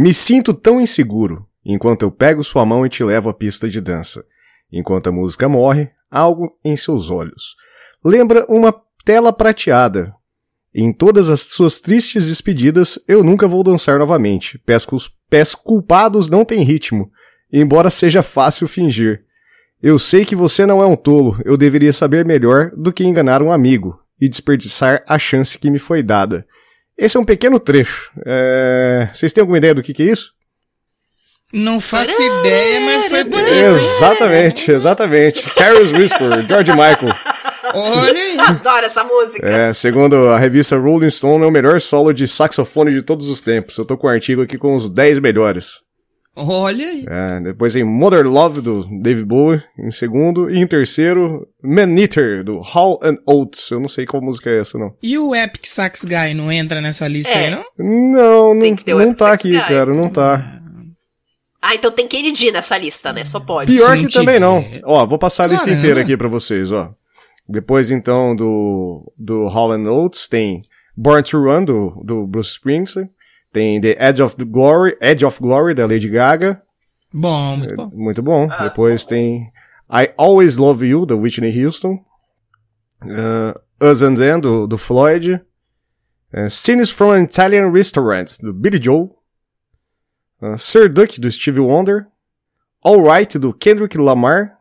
Me sinto tão inseguro, enquanto eu pego sua mão e te levo à pista de dança. Enquanto a música morre, algo em seus olhos. Lembra uma tela prateada. Em todas as suas tristes despedidas, eu nunca vou dançar novamente. Pés, culpados não têm ritmo, embora seja fácil fingir. Eu sei que você não é um tolo, eu deveria saber melhor do que enganar um amigo e desperdiçar a chance que me foi dada. Esse é um pequeno trecho. É... Vocês têm alguma ideia do que, que é isso? Não faço ideia, mas foi aí. Exatamente, exatamente. Carlos Whisper, George Michael. Olha. Adoro essa música. É, segundo a revista Rolling Stone, é o melhor solo de saxofone de todos os tempos. Eu tô com um artigo aqui com os 10 melhores. Olha aí. É, depois em Mother Love, do Dave Bowie, em segundo. E em terceiro, Man Eater, do Hall and Oates. Eu não sei qual música é essa, não. E o Epic Sax Guy não entra nessa lista é. aí, não? Não, não, não tá aqui, Guy. cara, não tá. Ah, então tem Kennedy nessa lista, né? Só pode. Pior Sim, que também não. Ó, vou passar a lista inteira aqui para vocês, ó. Depois, então, do, do Hall and Oates, tem Born to Run, do, do Bruce Springsteen. Tem The Edge of the Glory, Edge of Glory, da Lady Gaga. Bom, muito bom. Muito bom. Ah, Depois tem I Always Love You, da Whitney Houston. Uh, Us and Then, do, do Floyd. Uh, Scenes from an Italian Restaurant, do Billy Joel. Uh, Sir Duck, do Stevie Wonder. All Right, do Kendrick Lamar.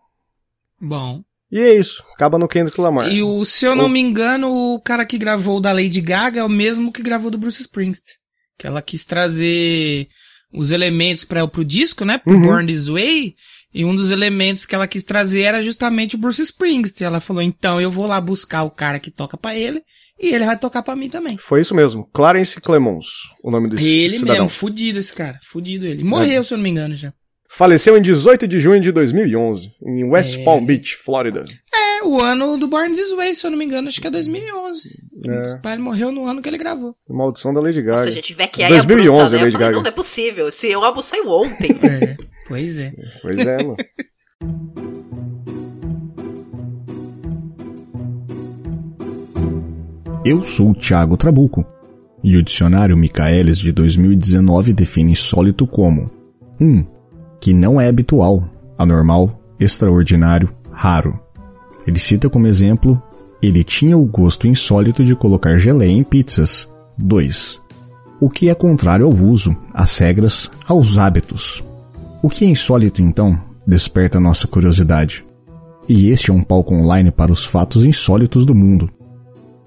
Bom. E é isso, acaba no Kendrick Lamar. E o, se eu não o... me engano, o cara que gravou da Lady Gaga é o mesmo que gravou do Bruce Springsteen. Que ela quis trazer os elementos para o disco, né? Pro uhum. Born This Way. E um dos elementos que ela quis trazer era justamente o Bruce Springsteen. Ela falou, então eu vou lá buscar o cara que toca para ele e ele vai tocar para mim também. Foi isso mesmo. Clarence Clemons, o nome desse ele cidadão. Ele mesmo, fudido esse cara. Fudido ele. Morreu, é. se eu não me engano, já. Faleceu em 18 de junho de 2011, em West é... Palm Beach, Flórida. É, o ano do Born This Way, se eu não me engano, acho que é 2011. É. O pai morreu no ano que ele gravou. Maldição da Lady Gaga. Nossa, gente, tiver que aí 2011 é bruta, né? Lady falei, Gaga. Não, não é possível. Esse álbum saiu ontem. É, pois é. Pois é, mano. Eu sou o Thiago Trabuco. E o dicionário Michaelis de 2019 define insólito como 1. Um, que não é habitual, anormal, extraordinário, raro. Ele cita como exemplo: ele tinha o gosto insólito de colocar geleia em pizzas. 2. O que é contrário ao uso, às regras, aos hábitos. O que é insólito então desperta nossa curiosidade. E este é um palco online para os fatos insólitos do mundo.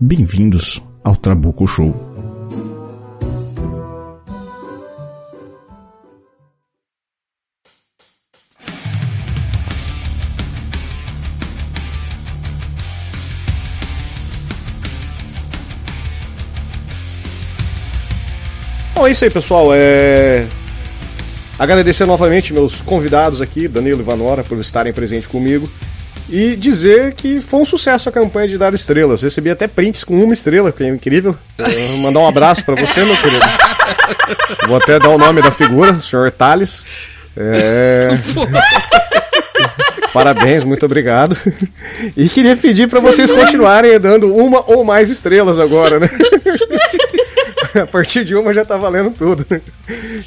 Bem-vindos ao Trabuco Show. Bom, é isso aí, pessoal. É... Agradecer novamente meus convidados aqui, Danilo e Vanora, por estarem presentes comigo. E dizer que foi um sucesso a campanha de dar estrelas. Recebi até prints com uma estrela, que é incrível. Mandar um abraço para você, meu querido. Vou até dar o nome da figura, o senhor Thales. É... Parabéns, muito obrigado. E queria pedir para vocês continuarem dando uma ou mais estrelas agora, né? a partir de uma já tá valendo tudo.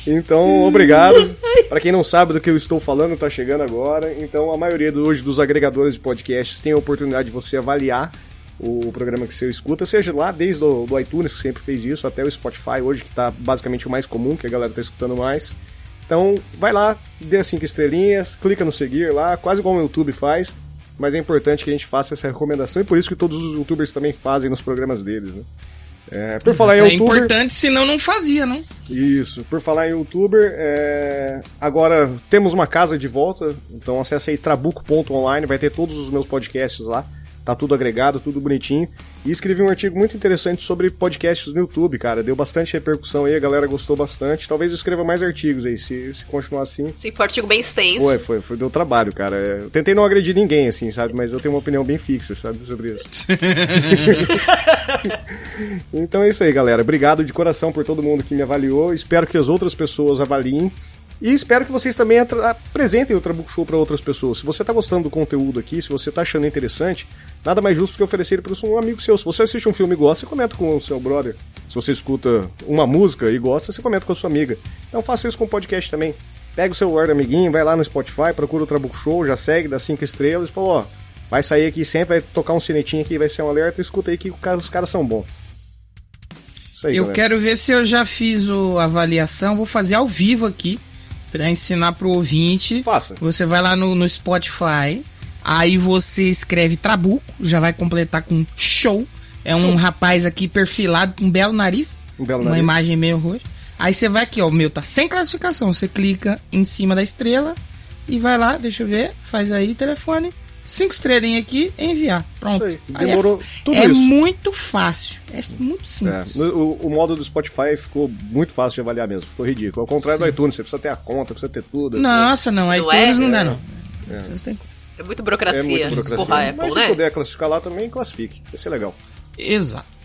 Então, obrigado. Para quem não sabe do que eu estou falando, tá chegando agora. Então, a maioria do, hoje dos agregadores de podcasts tem a oportunidade de você avaliar o programa que você escuta, seja lá desde o do iTunes, que sempre fez isso, até o Spotify hoje, que tá basicamente o mais comum, que a galera tá escutando mais. Então, vai lá, dê cinco estrelinhas, clica no seguir lá, quase igual o YouTube faz, mas é importante que a gente faça essa recomendação e por isso que todos os youtubers também fazem nos programas deles, né? É, por falar em é youtuber. É importante, senão não fazia, não? Isso. Por falar em youtuber, é... agora temos uma casa de volta, então acesse aí trabuco.online, vai ter todos os meus podcasts lá. Tá tudo agregado, tudo bonitinho. E escrevi um artigo muito interessante sobre podcasts no YouTube, cara. Deu bastante repercussão aí, a galera gostou bastante. Talvez eu escreva mais artigos aí, se, se continuar assim. Sim, foi um artigo bem extenso. Foi, foi, foi, deu trabalho, cara. Eu tentei não agredir ninguém, assim, sabe? Mas eu tenho uma opinião bem fixa, sabe, sobre isso. então é isso aí, galera. Obrigado de coração por todo mundo que me avaliou. Espero que as outras pessoas avaliem. E espero que vocês também apresentem o Trabuco Show para outras pessoas. Se você está gostando do conteúdo aqui, se você está achando interessante, nada mais justo que oferecer para um amigo seu. Se você assiste um filme e gosta, você comenta com o seu brother. Se você escuta uma música e gosta, você comenta com a sua amiga. Então faça isso com o podcast também. Pega o celular do amiguinho, vai lá no Spotify, procura o Trabuco Show, já segue, dá cinco estrelas e fala, ó, vai sair aqui sempre, vai tocar um sinetinho aqui, vai ser um alerta, escuta aí que os caras são bons. Aí, eu galera. quero ver se eu já fiz a avaliação, vou fazer ao vivo aqui, para ensinar pro ouvinte. Faça. Você vai lá no, no Spotify, aí você escreve Trabuco, já vai completar com show. É um rapaz aqui perfilado com um belo nariz. Um belo uma nariz. imagem meio roxa. Aí você vai aqui, ó, o meu tá sem classificação. Você clica em cima da estrela e vai lá, deixa eu ver, faz aí telefone, cinco estrelinhas aqui, enviar. Pronto. Isso aí. Demorou aí é, tudo é isso. É muito fácil. É muito simples. É. O, o, modo do Spotify ficou muito fácil de avaliar mesmo. Ficou ridículo. Ao contrário Sim. do iTunes, você precisa ter a conta, precisa ter tudo. Nossa, não. Não iTunes é? não dá, não. É. É muito burocracia. É muito burocracia. Porra, Apple, Mas né? se puder classificar lá também, classifique. Vai ser legal. Exato.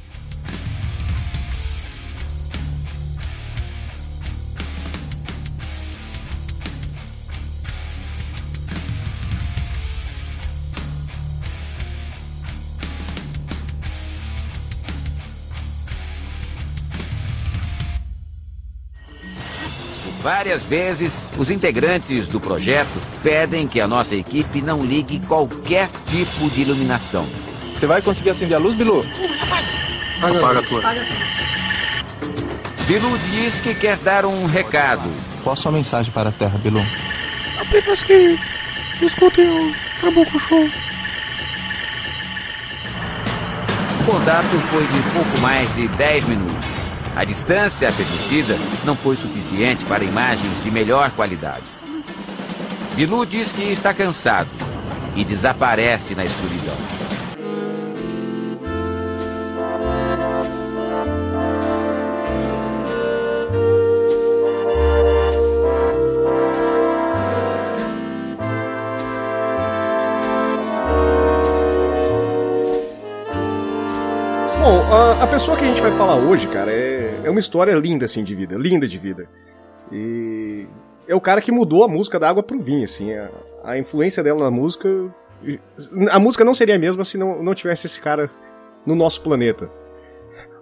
Várias vezes, os integrantes do projeto pedem que a nossa equipe não ligue qualquer tipo de iluminação. Você vai conseguir acender a luz, Bilu? Apaga, Apaga a tua. Bilu diz que quer dar um recado. Qual a sua mensagem para a Terra, Bilu? Apenas que escutem o Trabuco Show. O contato foi de pouco mais de 10 minutos. A distância permitida não foi suficiente para imagens de melhor qualidade. Bilu diz que está cansado e desaparece na escuridão. Bom, a, a, pessoa que a gente vai falar hoje, cara, é, é uma história linda, assim, de vida. Linda de vida. E é o cara que mudou a música da água pro vinho, assim. A, a influência dela na música... A música não seria a mesma se não, não tivesse esse cara no nosso planeta.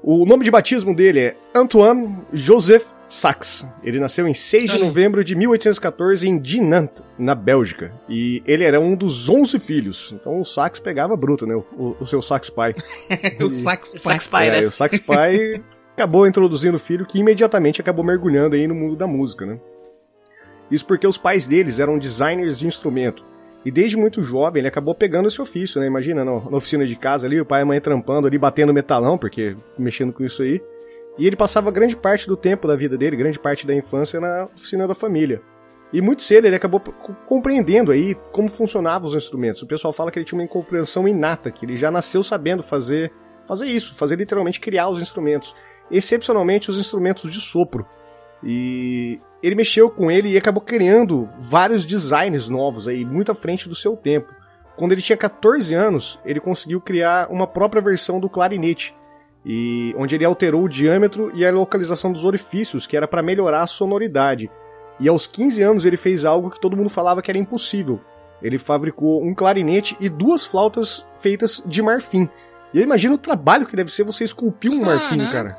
O nome de batismo dele é Antoine Joseph Sachs. Ele nasceu em 6 de novembro de 1814 em Dinant, na Bélgica. E ele era um dos 11 filhos. Então o Sachs pegava bruto, né? O, o seu Sachs pai. o Sachs pai. Sachs pai, é, né? o Sachs pai acabou introduzindo o filho que imediatamente acabou mergulhando aí no mundo da música, né? Isso porque os pais deles eram designers de instrumento. E desde muito jovem ele acabou pegando esse ofício, né? Imagina, na oficina de casa ali, o pai e a mãe trampando ali, batendo metalão, porque mexendo com isso aí. E ele passava grande parte do tempo da vida dele, grande parte da infância na oficina da família. E muito cedo ele acabou compreendendo aí como funcionavam os instrumentos. O pessoal fala que ele tinha uma compreensão inata, que ele já nasceu sabendo fazer, fazer isso, fazer literalmente criar os instrumentos. Excepcionalmente os instrumentos de sopro. E ele mexeu com ele e acabou criando vários designs novos aí, muito à frente do seu tempo. Quando ele tinha 14 anos, ele conseguiu criar uma própria versão do clarinete, e onde ele alterou o diâmetro e a localização dos orifícios, que era para melhorar a sonoridade. E aos 15 anos ele fez algo que todo mundo falava que era impossível. Ele fabricou um clarinete e duas flautas feitas de marfim. E eu imagino o trabalho que deve ser você esculpir um marfim, cara.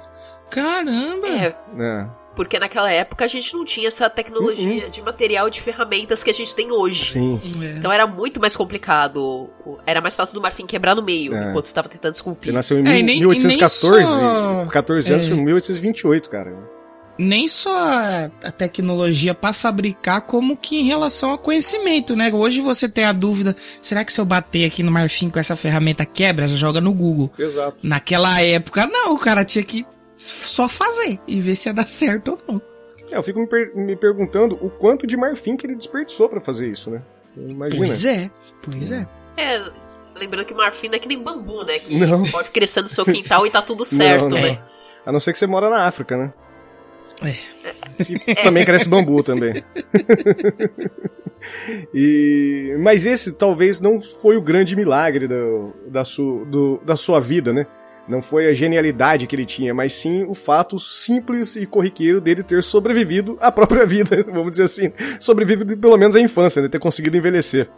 Caramba! É. é. Porque naquela época a gente não tinha essa tecnologia uhum. de material de ferramentas que a gente tem hoje. Sim. É. Então era muito mais complicado. Era mais fácil do marfim quebrar no meio, é. enquanto você estava tentando esculpir. Ele nasceu em é, 1814, só... 14 anos, é. em 1828, cara. Nem só a tecnologia para fabricar, como que em relação ao conhecimento, né? Hoje você tem a dúvida, será que se eu bater aqui no marfim com essa ferramenta quebra? Já joga no Google. Exato. Naquela época, não, o cara tinha que só fazer e ver se ia dar certo ou não. É, eu fico me, per me, perguntando o quanto de marfim que ele desperdiçou para fazer isso, né? Imagina. Pois é, pois é. É, lembrando que marfim não é que nem bambu, né? Que não. pode crescer no seu quintal e tá tudo certo, não, não. né? A não ser que você mora na África, né? É. E também cresce bambu também. e, mas esse talvez não foi o grande milagre do, da, su, do, da sua vida, né? Não foi a genialidade que ele tinha, mas sim o fato simples e corriqueiro dele ter sobrevivido à própria vida, vamos dizer assim. Sobrevivido pelo menos à infância, né? Ter conseguido envelhecer.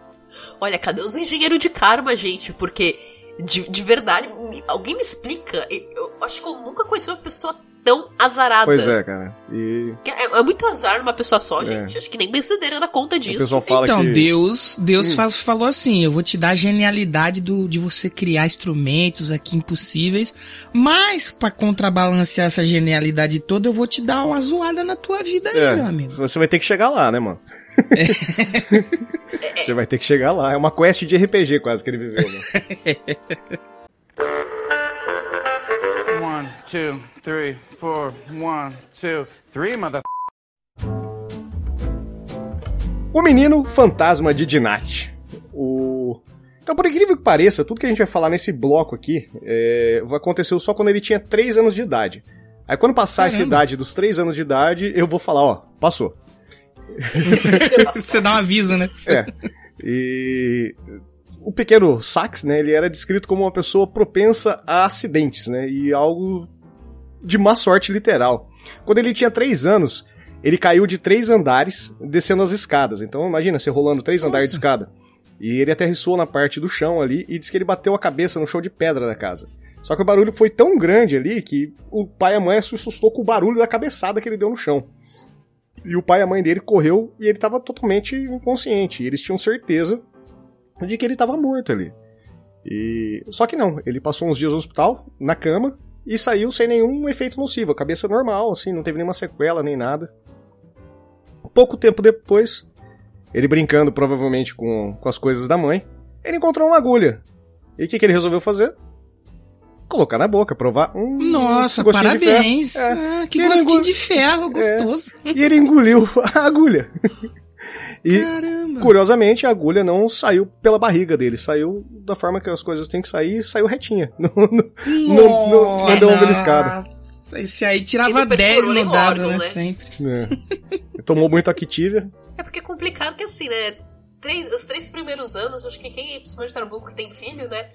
Olha, cadê os engenheiros de karma, gente? Porque De, de verdade, alguém me explica. Eu, eu acho que eu nunca conheci uma pessoa tão azarada. Pois é, cara. E É, é muito azar numa pessoa só, É. gente. Acho que nem benzedeira dá conta disso. então, que. Deus, Deus Hum. faz- falou assim: eu vou te dar a genialidade do, de você criar instrumentos aqui impossíveis, mas pra contrabalancear essa genialidade toda, eu vou te dar uma zoada na tua vida aí, É, meu amigo. você vai ter que chegar lá, né, mano? você vai ter que chegar lá. É uma quest de RPG quase que ele viveu, né? Two, three, four. One, two, three, mother. O Menino Fantasma de Dinat. O... Então, por incrível que pareça, tudo que a gente vai falar nesse bloco aqui é... aconteceu só quando ele tinha 3 anos de idade. Aí quando passar essa Caramba. idade dos 3 anos de idade, eu vou falar, ó, passou. Você dá um aviso, né? É. E o pequeno Sax, né, ele era descrito como uma pessoa propensa a acidentes, né, e algo de má sorte literal. Quando ele tinha 3 anos, ele caiu de três andares descendo as escadas. Então imagina, você rolando três andares de escada. E ele aterrissou na parte do chão ali e disse que ele bateu a cabeça no chão de pedra da casa. Só que o barulho foi tão grande ali que o pai e a mãe se assustou com o barulho da cabeçada que ele deu no chão. E o pai e a mãe dele correu e ele estava totalmente inconsciente. E eles tinham certeza de que ele estava morto ali. E só que não, ele passou uns dias no hospital, na cama, e saiu sem nenhum efeito nocivo, a cabeça normal, assim, não teve nenhuma sequela nem nada. Pouco tempo depois, ele brincando provavelmente com, com as coisas da mãe, ele encontrou uma agulha. E o que, que ele resolveu fazer? Colocar na boca, provar um Nossa, gostinho de ferro. parabéns. É. Ah, que gostinho engol- de ferro, gostoso. E ele engoliu a agulha. E, Caramba. curiosamente, a agulha não saiu pela barriga dele, saiu da forma que as coisas têm que sair, saiu retinha. Não, não, não, não, não deu uma beliscada. Nossa, Esse aí E tirava não 10 perfurou no dado, né? né? Sempre. É. Tomou muito Activia. É porque é complicado que assim, né? Três, os três primeiros anos, acho que quem, principalmente Tarbuco, que tem filho, né?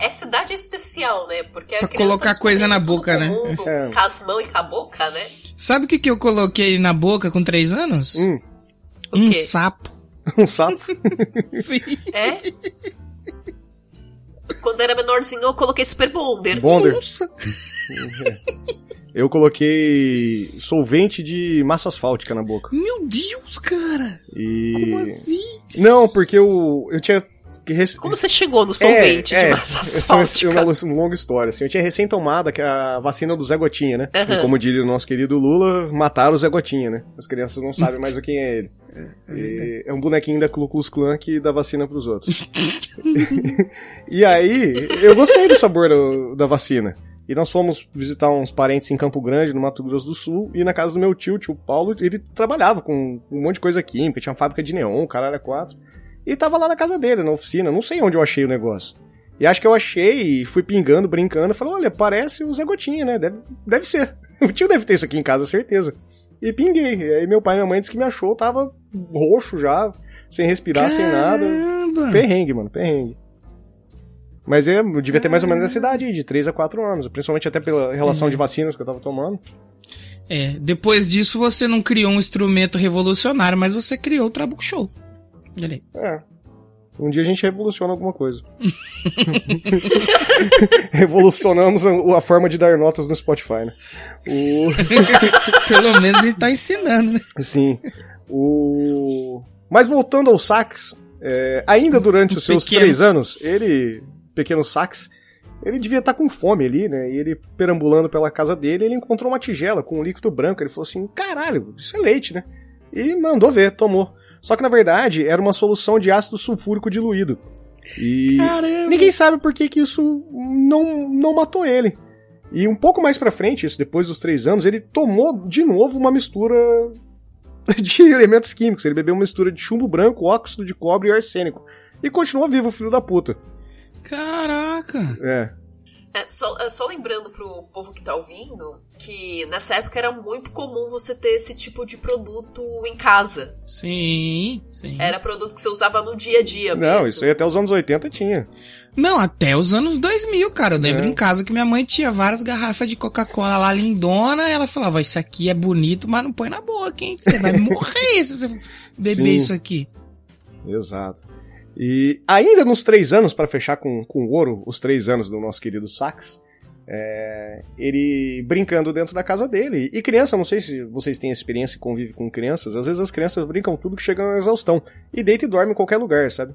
Essa idade é especial, né? Porque a Pra colocar coisa na boca, né? Mundo, É. Com as mãos e com a boca, né? Sabe o que, que eu coloquei na boca com 3 anos? Hum, Um quê? sapo. um sapo. Sim. É? Quando era menorzinho, eu coloquei Super Bonder. Bonder. Nossa. Eu coloquei solvente de massa asfáltica na boca. Meu Deus, cara. E. Como assim? Não, porque eu, eu tinha. Que rec- Como você chegou no solvente É, de é, massa é uma, uma longa história. Assim, eu tinha recém tomado a vacina do Zé Gotinha, né? Aham. E como diria o nosso querido Lula, mataram o Zé Gotinha, né? As crianças não sabem mais o quem é ele. E é um bonequinho da Ku Klux Klan que dá vacina pros outros. e aí, eu gostei do sabor do- da vacina. E nós fomos visitar uns parentes em Campo Grande, no Mato Grosso do Sul, e na casa do meu tio, tio Paulo, ele trabalhava com um monte de coisa química, tinha uma fábrica de neon, o cara era quatro. E tava lá na casa dele, na oficina, não sei onde eu achei o negócio. E acho que eu achei e fui pingando, brincando, falei, olha, parece o Zé Gotinha, né? Deve, deve ser. O tio deve ter isso aqui em casa, certeza. E pinguei. E aí meu pai e minha mãe disse que me achou, tava roxo já, sem respirar, sem nada. Caramba. Perrengue, mano, perrengue. Mas é, eu devia ter mais ou menos essa idade aí, de 3 a 4 anos. Principalmente até pela relação de vacinas que eu tava tomando. É, depois disso você não criou um instrumento revolucionário, mas você criou o Trabuco Show. Aí. É. Um dia a gente revoluciona alguma coisa. Revolucionamos a, a forma de dar notas no Spotify, né? O... Pelo menos gente tá ensinando, né? Sim. O... Mas voltando ao sax, é, ainda durante os seus pequeno. três anos, ele, pequeno sax, ele devia estar com fome ali, né? E ele, perambulando pela casa dele, ele encontrou uma tigela com um líquido branco. Ele falou assim: caralho, isso é leite, né? E mandou ver, tomou. Só que na verdade era uma solução de ácido sulfúrico diluído. E Caramba. ninguém sabe por que, que isso não, não matou ele. E um pouco mais pra frente, isso depois dos três anos, ele tomou de novo uma mistura de elementos químicos. Ele bebeu uma mistura de chumbo branco, óxido de cobre e arsênico. E continuou vivo, filho da puta. Caraca. É. É, só, é, só lembrando pro povo que tá ouvindo que nessa época era muito comum você ter esse tipo de produto em casa. Sim, sim. Era produto que você usava no dia a dia Não, mesmo. isso aí até os anos 80 tinha. Não, até os anos 2000, cara. Eu lembro É. em casa que minha mãe tinha várias garrafas de Coca-Cola lá lindona e ela falava, isso aqui é bonito, mas não põe na boca, hein? Você vai morrer se você beber Sim. isso aqui. Exato. E ainda nos três anos, para fechar com, com ouro, os três anos do nosso querido Sax, é, ele brincando dentro da casa dele. E criança, não sei se vocês têm experiência e convivem com crianças, às vezes as crianças brincam tudo que chegam à exaustão. E deita e dorme em qualquer lugar, sabe?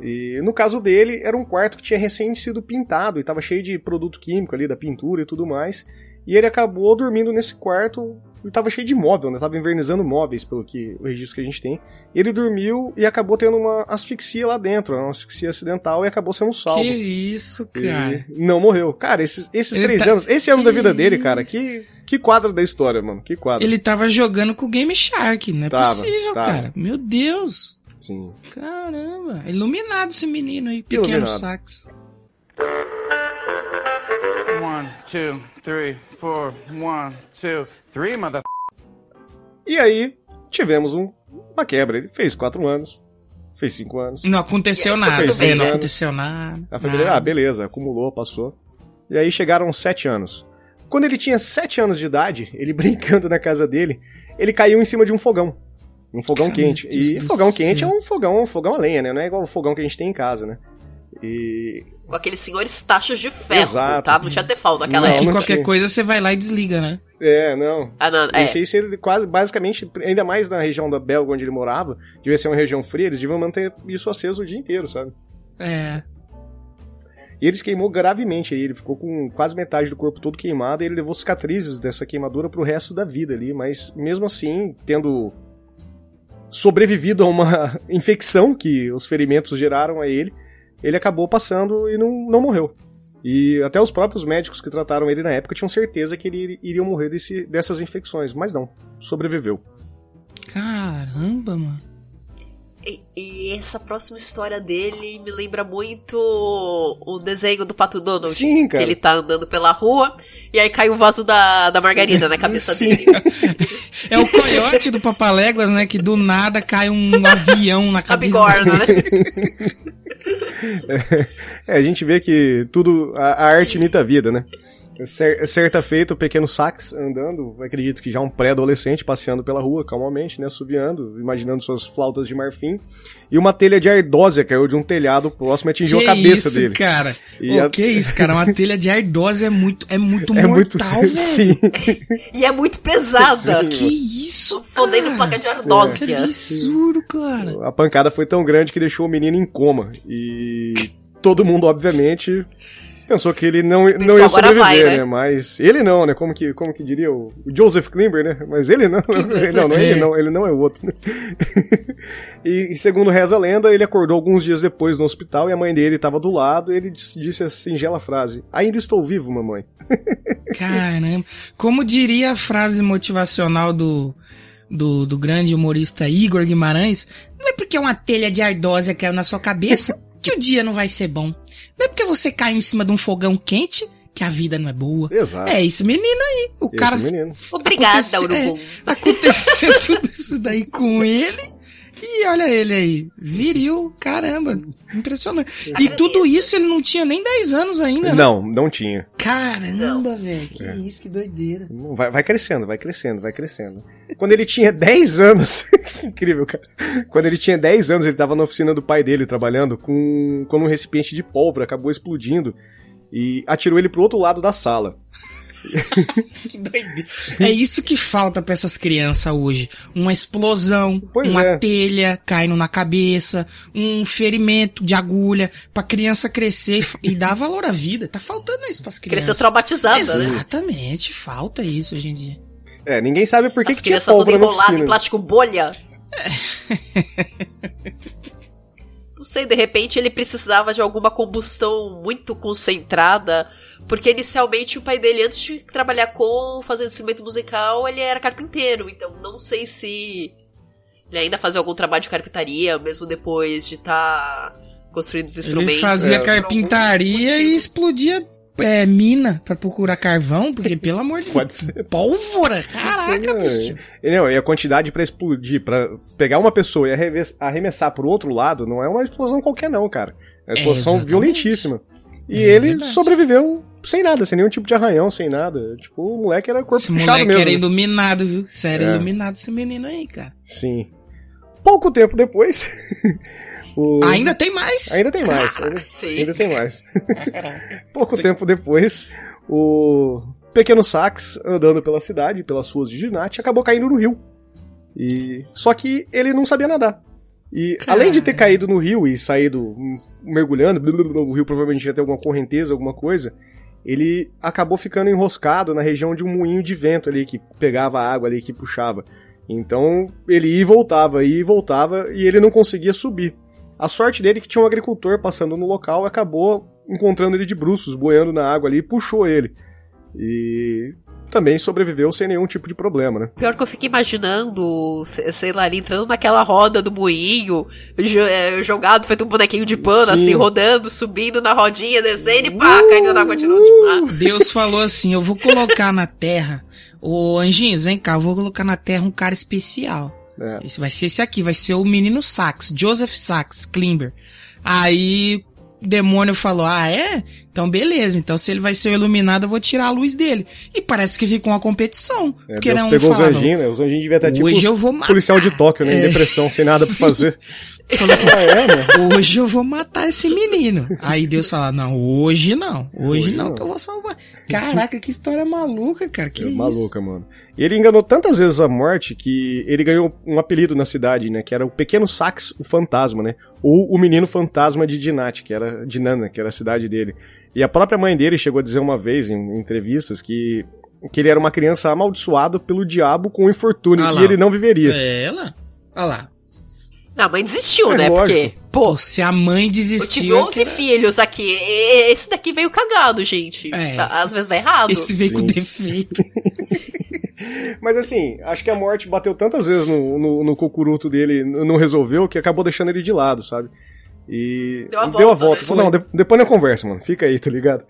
E no caso dele, era um quarto que tinha recém sido pintado e estava cheio de produto químico ali, da pintura e tudo mais. E ele acabou dormindo nesse quarto tava cheio de móvel, né? Tava invernizando móveis, pelo que o registro que a gente tem. Ele dormiu e acabou tendo uma asfixia lá dentro, uma asfixia acidental e acabou sendo salvo. Que isso, cara. E não morreu. Cara, esses, esses Ele três tá- anos, esse ano da vida Que- dele, cara, que, que quadro da história, mano. Que quadro. Ele tava jogando com o Game Shark, não é Tava, possível, tava. cara. Meu Deus. Sim. Caramba. Iluminado esse menino aí, pequeno Iluminado. sax. Two, three, four. One, two, three, mother. E aí, tivemos um, uma quebra. Ele fez quatro anos, fez cinco anos. Não aconteceu aí, nada. bem, não aconteceu nada. A família, nada. ah, beleza, acumulou, passou. E aí chegaram sete anos. Quando ele tinha sete anos de idade, ele brincando na casa dele, ele caiu em cima de um fogão. Um fogão Cara, quente. E fogão quente é um fogão, um fogão a lenha, né? Não é igual o fogão que a gente tem em casa, né? E. Com aqueles senhores tachos de ferro, Exato. tá? Não tinha default naquela Não, que época. qualquer tinha. coisa você vai lá e desliga, né? É, não. Ah, não, é. Esse aí seria quase, basicamente, ainda mais na região da Belga onde ele morava, devia ser uma região fria, eles deviam manter isso aceso o dia inteiro, sabe? É. E ele se queimou gravemente aí, ele ficou com quase metade do corpo todo queimado e ele levou cicatrizes dessa queimadura pro resto da vida ali, mas mesmo assim, tendo sobrevivido a uma infecção que os ferimentos geraram a ele, ele acabou passando e não, não morreu. E até os próprios médicos que trataram ele na época tinham certeza que ele iria morrer desse, dessas infecções, mas não, sobreviveu. Caramba, mano. E, e essa próxima história dele me lembra muito o desenho do Pato Donald. Sim, cara. Que ele tá andando pela rua e aí cai o vaso da, da margarina na cabeça Sim. dele. É o coiote do Papaléguas, né? Que do nada cai um avião na A cabeça. bigorna, né? É, a gente vê que tudo, a, a arte imita a vida, né? Cer- Certa feita, o pequeno Sax andando, acredito que já um pré-adolescente passeando pela rua, calmamente, né, assobiando, imaginando suas flautas de marfim, e uma telha de ardósia caiu de um telhado próximo e atingiu que a cabeça isso, dele. cara? E Ô, a- Que isso, cara? Uma telha de ardose é muito, é muito É muito. mortal, velho. Sim. E é muito pesada. Que isso, Fodendo cara? placa de Que ardósia. absurdo, cara. A pancada foi tão grande que deixou o menino em coma. E todo mundo, obviamente, pensou que ele não, não ia sobreviver, vai, né? né? Mas ele não, né? Como que, como que diria o, o Joseph Klimber, né? Mas ele não. não, não é ele É. não, ele não é o outro. Né? e, e segundo reza a lenda, ele acordou alguns dias depois no hospital e a mãe dele estava do lado e ele disse, disse a singela frase: Ainda estou vivo, mamãe. Caramba. Como diria a frase motivacional do, do, do grande humorista Igor Guimarães, não é porque uma telha de ardósia caiu na sua cabeça que o dia não vai ser bom. Não é porque você caiu em cima de um fogão quente que a vida não é boa. Exato. É esse menino aí. O Esse cara menino. Obrigada, Aconteceu- Urubu. é, aconteceu tudo isso daí com ele. E olha ele aí. Viril, caramba. Impressionante. E tudo isso ele não tinha nem 10 anos ainda, né? Não, não tinha. Caramba, velho. Que isso, que doideira. Vai, vai crescendo, vai crescendo, vai crescendo. Quando ele tinha 10 anos, que incrível, cara. Quando ele tinha 10 anos, ele tava na oficina do pai dele trabalhando com quando um recipiente de pólvora acabou explodindo e atirou ele pro outro lado da sala. Que doideira. É isso que falta pra essas crianças hoje. Uma explosão, Pois uma é. telha caindo na cabeça, um ferimento de agulha pra criança crescer e, dar valor à vida. Tá faltando isso pras crianças. Cresceu traumatizada, né? Exatamente, falta isso hoje em dia. É, ninguém sabe por que, As que tinha pólvora na enrolado em plástico bolha. Não sei, de repente ele precisava de alguma combustão muito concentrada, porque inicialmente o pai dele, antes de trabalhar com fazendo instrumento musical, ele era carpinteiro, então não sei se ele ainda fazia algum trabalho de carpintaria, mesmo depois de estar construindo os Ele instrumentos. fazia É. carpintaria e explodia é, mina pra procurar carvão, porque pelo amor de Pode Deus. ser. Pólvora! Caraca, bicho. E, não, e a quantidade pra explodir, pra pegar uma pessoa e arremessar pro outro lado, não é uma explosão qualquer não, cara. É uma explosão exatamente. violentíssima. E É ele verdade. sobreviveu sem nada, sem nenhum tipo de arranhão, sem nada. Tipo, o moleque era corpo Esse fechado moleque mesmo. era iluminado, viu? Sério, É. iluminado esse menino aí, cara. Sim. pouco tempo depois. o- Ainda tem mais? Ainda tem mais. Ainda, ainda tem mais. Pouco tempo depois, o pequeno Sax, andando pela cidade, pelas ruas de Ginate, acabou caindo no rio. E só que ele não sabia nadar. E além de ter caído no rio e saído hum, mergulhando, o rio provavelmente ia ter alguma correnteza, alguma coisa, ele acabou ficando enroscado na região de um moinho de vento ali que pegava a água ali que puxava. Então ele ia e voltava, ia e voltava e ele não conseguia subir. A sorte dele é que tinha um agricultor passando no local e acabou encontrando ele de bruços, boiando na água ali e puxou ele. E também sobreviveu sem nenhum tipo de problema, né? Pior que eu fico imaginando, se- sei lá, ele entrando naquela roda do moinho, é, jogado, feito um bonequinho de pano, Sim. assim, rodando, subindo na rodinha, descendo e pá, caindo na água de novo. Ah, Deus falou assim: eu vou colocar na terra. Ô, anjinhos, vem cá, eu vou colocar na terra um cara especial. É. Esse vai ser esse aqui, vai ser o menino Sax, Joseph Sax, Klimber. Aí o demônio falou: Ah, é? Então beleza, então se ele vai ser o iluminado, eu vou tirar a luz dele. E parece que ficou uma competição. É, porque Deus não pegou os falava, anjinhos, né? Os anjinhos deviam estar tipo Hoje os eu vou matar. policial de Tóquio, né? Em É. depressão, sem nada pra fazer. Falou assim, Ah, é, né? Hoje eu vou matar esse menino. Aí Deus fala, não, hoje não. Hoje, Hoje não, não. que eu vou salvar. Caraca, que história maluca, cara. Que É isso? maluca, mano. Ele enganou tantas vezes a morte que ele ganhou um apelido na cidade, né? Que era o Pequeno Sax, o Fantasma, né? Ou o Menino Fantasma de Dinat, que era de Nana, que era a cidade dele. E a própria mãe dele chegou a dizer uma vez em, entrevistas que, que ele era uma criança amaldiçoado pelo diabo com infortúnio Ah e ele não viveria. É ela? Olha lá. Não, a mãe desistiu, É, né? lógico. Porque, pô, Pô, se a mãe eu desistiu. tive 11 filhos aqui. Esse daqui veio cagado, gente. É. Tá- Às vezes dá errado. Esse veio com Sim. defeito. Mas assim, acho que a morte bateu tantas vezes no, no, no cocuruto dele, não resolveu, que acabou deixando ele de lado, sabe? E Deu a deu a volta, volta. né? Falou, não, de- depois na conversa, mano. Fica aí, tá ligado?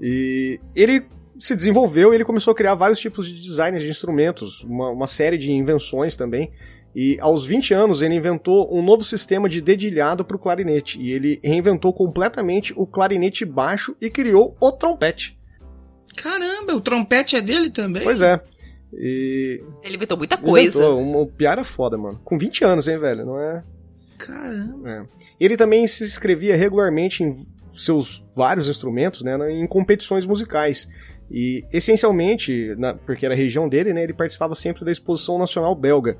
E ele se desenvolveu e ele começou a criar vários tipos de designs de instrumentos, uma, uma série de invenções também. E aos 20 anos ele inventou um novo sistema de dedilhado para o clarinete. E ele reinventou completamente o clarinete baixo e criou o trompete. Caramba, o trompete é dele também? Pois é. E Ele inventou muita coisa. Inventou, uma- o piar é foda, mano. Com 20 anos, hein, velho? Não é. Caramba. é. Ele também se inscrevia regularmente em seus vários instrumentos, né? Em competições musicais. E, essencialmente, na- porque era a região dele, né? Ele participava sempre da Exposição Nacional Belga.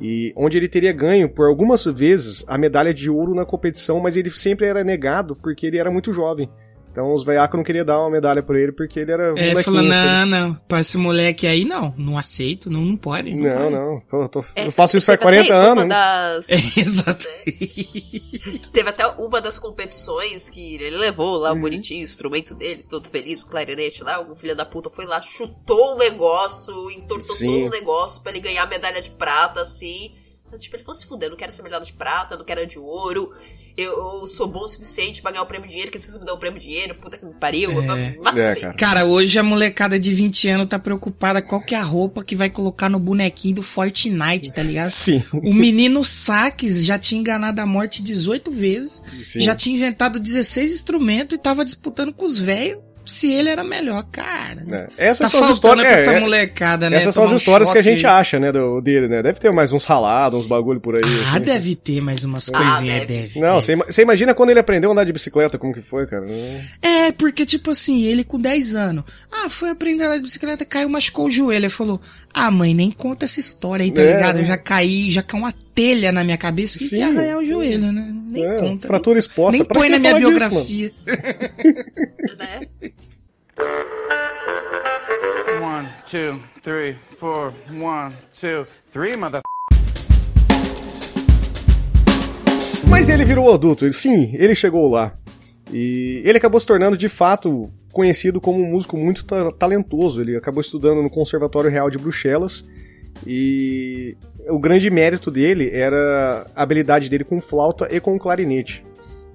E onde ele teria ganho por algumas vezes a medalha de ouro na competição, mas ele sempre era negado porque ele era muito jovem. Então os veiacos não queriam dar uma medalha pra ele porque ele era É, molequinho, falou, sabe? não, não, pra esse moleque aí, não, não aceito, não, não pode. Não, Não, pode. não. Pô, eu, tô- É, eu faço isso faz teve até 40 uma anos. né? Das... É, exato. Teve até uma das competições que ele levou lá, Uhum. bonitinho, o instrumento dele, todo feliz, o clarinete lá, algum filho da puta foi lá, chutou o negócio, entortou Sim. todo o negócio pra ele ganhar a medalha de prata, assim. Então, tipo, ele falou se fuder, eu não quero essa medalha de prata, eu não quero a de ouro. Eu, eu sou bom o suficiente pra ganhar o prêmio de dinheiro, que vocês me dão o prêmio de dinheiro, puta que me pariu. É. Mas É, cara. Cara, hoje a molecada de 20 anos tá preocupada qual que é a roupa que vai colocar no bonequinho do Fortnite, tá ligado? Sim. O menino Saques já tinha enganado a morte 18 vezes, Sim. já tinha inventado 16 instrumentos e tava disputando com os velhos se ele era melhor, cara. É. Essas Tá são as histórias. pra essa é, é, molecada, né? essas são as tomar um histórias que a gente acha, né, do, dele, né? Deve ter mais uns ralados, uns bagulho por aí. Ah, assim. deve ter mais umas Ah, coisinhas, deve. deve. Não, deve. você ima- você imagina quando ele aprendeu a andar de bicicleta, como que foi, cara? É, porque, tipo assim, ele com 10 anos. Ah, foi aprender a andar de bicicleta, caiu, machucou o joelho. Ele falou: Ah, mãe, nem conta essa história aí, tá É. ligado? Eu já caí, já caiu uma telha na minha cabeça. Que Sim. que arranhar o joelho, né? Nem É, conta. fratura nem, exposta. Nem Pra põe que na minha falar disso, two, three, four. One, two, three, mother. Mas ele virou adulto, sim, ele chegou lá. E ele acabou se tornando, de fato, conhecido como um músico muito ta- talentoso. Ele acabou estudando no Conservatório Real de Bruxelas. E o grande mérito dele era a habilidade dele com flauta e com clarinete.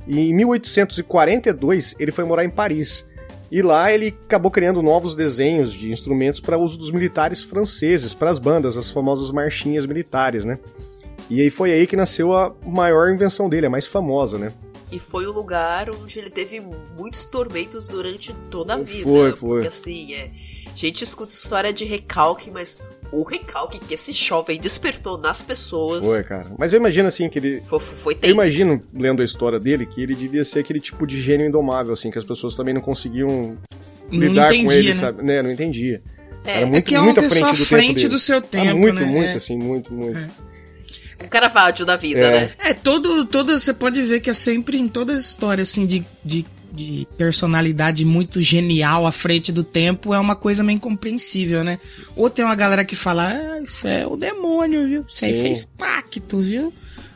E em 1842 ele foi morar em Paris. E lá ele acabou criando novos desenhos de instrumentos para uso dos militares franceses, para as bandas, as famosas marchinhas militares, né? E aí foi aí que nasceu a maior invenção dele, a mais famosa, né? E foi o lugar onde ele teve muitos tormentos durante toda a vida. Foi, foi. Porque assim, é. A gente escuta história de recalque, mas o recalque que esse jovem despertou nas pessoas Foi, cara. Mas eu imagino assim que ele. foi, foi Eu tenso. imagino, lendo a história dele, que ele devia ser aquele tipo de gênio indomável, assim, que as pessoas também não conseguiam Não lidar com entendia, ele, né? sabe? Né, não entendia. É, Era É muito, que é muito à pessoa frente à do frente tempo dele. do seu Ah, tempo, muito, né? muito, É. assim, muito, muito. Um Caravaggio da vida, É. né? É, todo, todo, você pode ver que é sempre em todas as histórias, assim, de, de, de personalidade muito genial à frente do tempo, é uma coisa meio incompreensível, né? Ou tem uma galera que fala, ah, isso é o demônio, viu? Isso aí Sim. fez pacto, viu?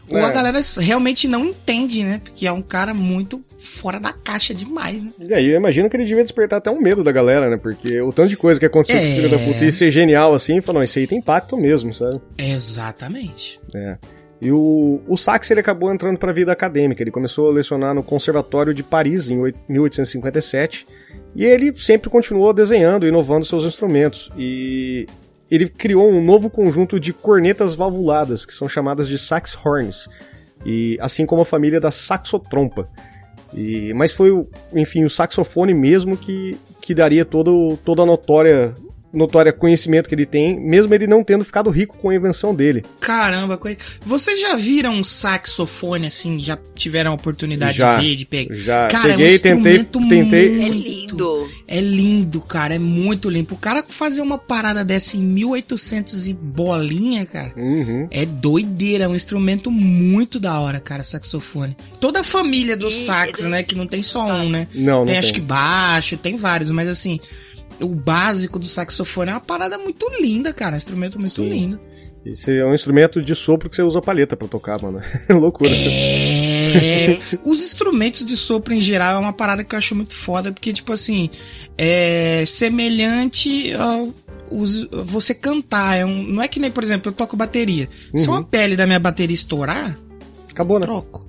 Ou É. a galera realmente não entende, né? Porque é um cara muito fora da caixa demais, né? E aí eu imagino que ele devia despertar até um medo da galera, né? Porque o tanto de coisa que aconteceu com esse É. filho da puta e ser genial assim, falou, não, isso aí tem impacto mesmo, sabe? Exatamente. É. E o, o Sax ele acabou entrando para a vida acadêmica. Ele começou a lecionar no Conservatório de Paris em oit- 1857 e ele sempre continuou desenhando e inovando seus instrumentos. E ele criou um novo conjunto de cornetas valvuladas, que são chamadas de sax horns, e assim como a família da saxotrompa. E, mas foi, o, enfim, o saxofone mesmo que, que daria todo, toda a notória, notória conhecimento que ele tem, mesmo ele não tendo ficado rico com a invenção dele. Caramba, coisa. Vocês já viram um saxofone assim? Já tiveram a oportunidade Já, de ver, de pegar? já. Cara, é um Cheguei, tentei- instrumento tentei- muito- É lindo. É lindo, cara. É muito limpo. O cara fazer uma parada dessa em 1800 e bolinha, cara. Uhum. É doideira, é um instrumento muito da hora, cara, saxofone. Toda a família do E sax, né, que não tem só Sax. um, né? Não, não tem, acho tem. que baixo, tem vários, mas assim, o básico do saxofone é uma parada muito linda, cara, um instrumento muito Sim. lindo. Esse é um instrumento de sopro que você usa palheta pra tocar, mano. É loucura. Você... É, os instrumentos de sopro em geral é uma parada que eu acho muito foda, porque, tipo assim, é semelhante ao você cantar. É um, não é que nem, por exemplo, eu toco bateria. Se Uhum. uma pele da minha bateria estourar, Acabou, né? troco.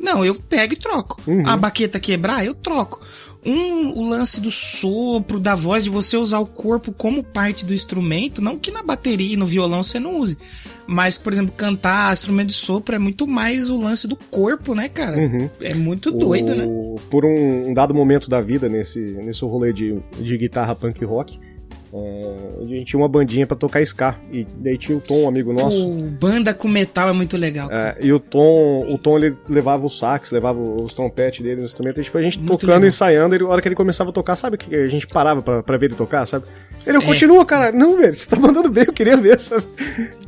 Não, eu pego e troco. Uhum. A baqueta quebrar, eu troco. Um, o lance do sopro, da voz, de você usar o corpo como parte do instrumento, não que na bateria e no violão você não use. Mas, por exemplo, cantar instrumento de sopro é muito mais o lance do corpo, né, cara? Uhum. É muito doido, O- né? Por um, dado momento da vida, nesse, nesse rolê de, de guitarra punk rock, é, a gente tinha uma bandinha pra tocar ska. E daí tinha o Tom, um amigo nosso. Pô, banda com metal é muito legal, cara. É, e o Tom, o Tom ele levava o sax, levava os trompetes dele no instrumento, e tipo, a gente Muito tocando, legal. ensaiando, ele, a hora que ele começava a tocar, sabe o que a gente parava pra, pra ver ele tocar, sabe? Ele, É. continua, cara. Não, velho, você tá mandando bem, eu queria ver, sabe?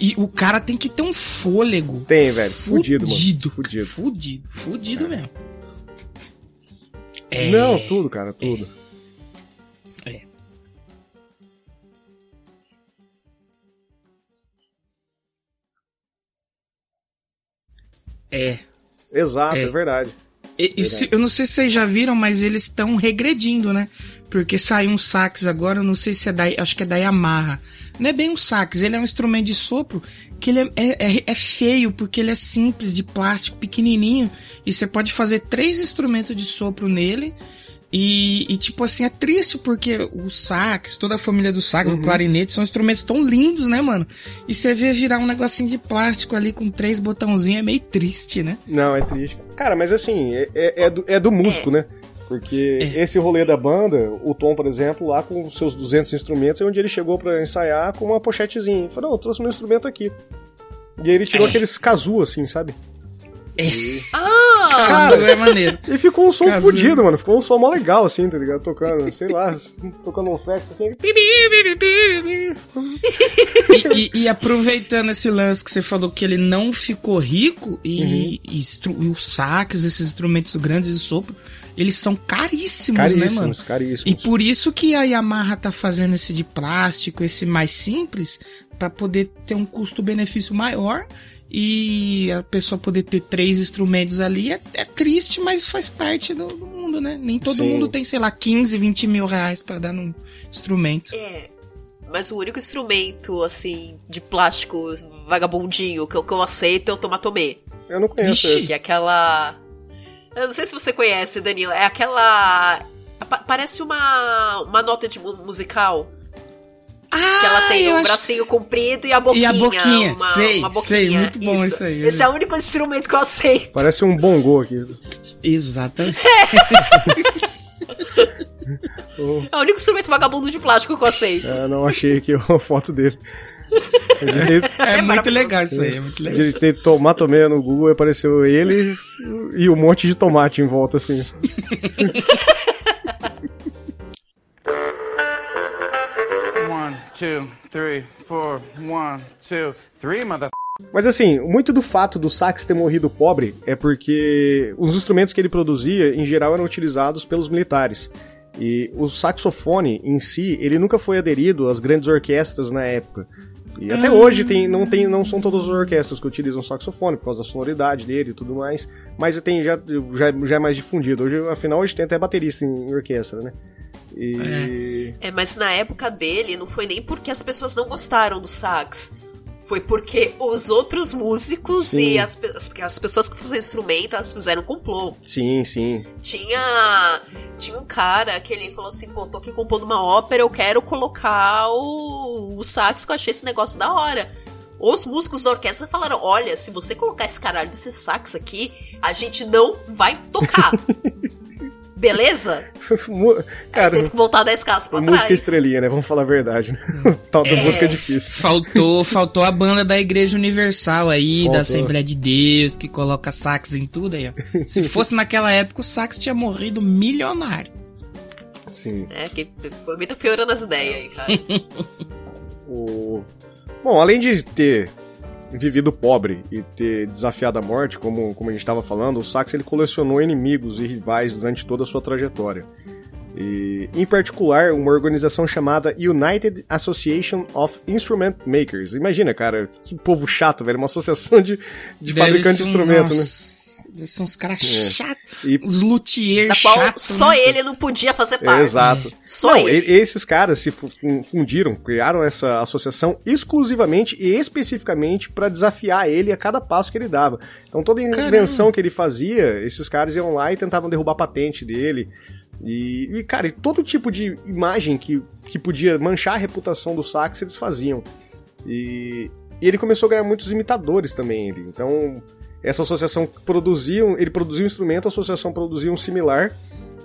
E o cara tem que ter um fôlego. Tem, velho, fudido, mano, Fudido, fudido. Fudido, fudido mesmo. É, Não, tudo, cara, tudo. É. Exato, é, É. verdade. E- e se- eu não sei se vocês já viram, mas eles estão regredindo, né? Porque saiu um sax agora, eu não sei se é da, acho que é da Yamaha. Não é bem um sax, ele é um instrumento de sopro que ele é, é- é- é feio porque ele é simples, de plástico, pequenininho. E você pode fazer três instrumentos de sopro nele. E, e, tipo assim, é triste porque o sax, toda a família do sax, o clarinete, são instrumentos tão lindos, né, mano? E você vê virar um negocinho de plástico ali com três botãozinhos, é meio triste, né? Não, é triste. Cara, mas assim, é, é, é do, é do músico, né? Porque É. esse rolê da banda, o Tom, por exemplo, lá com seus 200 instrumentos, é onde ele chegou pra ensaiar com uma pochetezinha. Ele falou, não, eu trouxe meu instrumento aqui. E aí ele tirou É. aqueles kazu, assim, sabe? Ah! Cara, é maneiro. E ficou um som fudido, mano. Ficou um som mó legal, assim, tá ligado? Tocando, sei lá, tocando um flex, assim. E, e- e aproveitando esse lance que você falou que ele não ficou rico e, e instru- e os saques, esses instrumentos grandes de sopro, eles são caríssimos, né, mano? Caríssimos, E caríssimos. por isso que a Yamaha tá fazendo esse de plástico, esse mais simples, pra poder ter um custo-benefício maior e a pessoa poder ter três instrumentos ali é, é triste, mas faz parte do, do mundo, né? Nem todo Sim. mundo tem, sei lá, 15, 20 mil reais pra dar num instrumento. É. Mas o único instrumento, assim, de plástico vagabundinho que eu, que eu aceito é o tomatomê. Eu não conheço Vixe. Que é aquela. Eu não sei se você conhece, Danilo. É aquela. pa- Parece uma, uma nota de mu- musical. Ah, Que ela tem eu um acho- bracinho comprido e a boquinha. E a boquinha, uma, sei, uma boquinha. sei, muito bom isso aí. Esse é o único instrumento que eu aceito. Parece um bongô aqui. Exatamente. É o único instrumento vagabundo de plástico que eu aceito. É, não achei aqui a foto dele. Eu digitei, É, muito legal isso aí, é muito legal. digitei tomatomé no Google e apareceu ele e um monte de tomate em volta, assim. two, three, four. One, two, three, mother. Mas assim, muito do fato do sax ter morrido pobre é porque os instrumentos que ele produzia, em geral, eram utilizados pelos militares. E o saxofone em si, ele nunca foi aderido às grandes orquestras na época. E até hoje tem, não, tem, não são todas as orquestras que utilizam saxofone por causa da sonoridade dele e tudo mais. Mas tem, já, já, já é mais difundido. Hoje, afinal, hoje tem até baterista em orquestra, né? E. É, mas na época dele não foi nem porque as pessoas não gostaram do sax. Foi porque os outros músicos Sim. e as, as pessoas que faziam instrumento, elas fizeram complô. Sim, sim. Tinha, tinha um cara que ele falou assim, pô, tô aqui compondo uma ópera, eu quero colocar o, o sax, que eu achei esse negócio da hora. Os músicos da orquestra falaram, olha, se você colocar esse caralho desse sax aqui, a gente não vai tocar. Beleza? Cara, teve que voltar 10 casas pra música trás. estrelinha, né? Vamos falar a verdade. Né? Tal da É. música é difícil. Faltou, faltou a banda da Igreja Universal aí, Faltou. da Assembleia de Deus, que coloca sax em tudo aí, ó. Se fosse naquela época, o sax tinha morrido milionário. Sim. É, que foi muita feura nas ideias aí, cara. O... Bom, além de ter vivido pobre e ter desafiado a morte, como, como a gente estava falando, o Sax ele colecionou inimigos e rivais durante toda a sua trajetória. E, em particular, uma organização chamada United Association of Instrument Makers. Imagina, cara, que povo chato, velho. Uma associação de, de Deve fabricantes de ser um- instrumento, né? Deve ser uns caras chatos. E- Os luthiers Da qual chatos. só né? ele não podia fazer parte. Exato. Só Não, ele. e- esses caras se fu- fun- fundiram, criaram essa associação exclusivamente e especificamente para desafiar ele a cada passo que ele dava. Então toda invenção que ele fazia, esses caras iam lá e tentavam derrubar a patente dele. E, e, cara, e todo tipo de imagem que, que podia manchar a reputação do sax eles faziam. E, e ele começou a ganhar muitos imitadores também. Ele. Então, essa associação produzia, ele produzia um instrumento, a associação produzia um similar.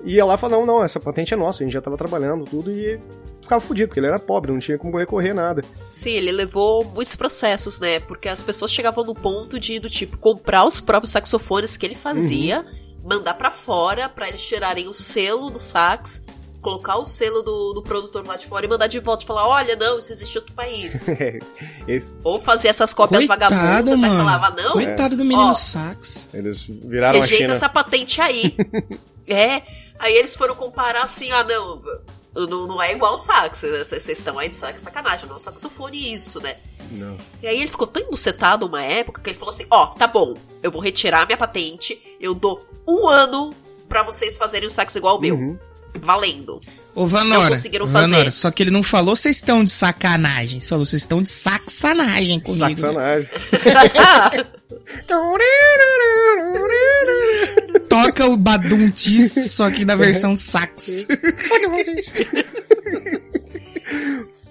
E ia lá e falava, não, não, essa patente é nossa, a gente já tava trabalhando tudo e ficava fudido, porque ele era pobre, não tinha como recorrer a nada. Sim, ele levou muitos processos, né? Porque as pessoas chegavam no ponto de, do tipo, comprar os próprios saxofones que ele fazia, Uhum. mandar pra fora pra eles tirarem o selo do sax, colocar o selo do, do produtor lá de fora e mandar de volta e falar: olha, não, isso existe em outro país. Esse- Ou fazer essas cópias Coitado, vagabundas, daí mano. falava: não, Coitado do menino Ó. sax. eles viraram a rejeita China. essa patente aí. é. Aí eles foram comparar assim, ah, não, não, não é igual o sax. Vocês estão aí de sax, sacanagem, não é o saxofone isso, né? Não. E aí ele ficou tão embucetado uma época que ele falou assim, ó, tá bom, eu vou retirar minha patente, eu dou um ano pra vocês fazerem um sax igual ao meu. Uhum. Valendo. Ô, Vanora, conseguiram Vanora, fazer. só que ele não falou vocês estão de sacanagem. Ele falou vocês estão de saxanagem comigo. né? Saxanagem. Toca o Baduntis, só que na versão sax.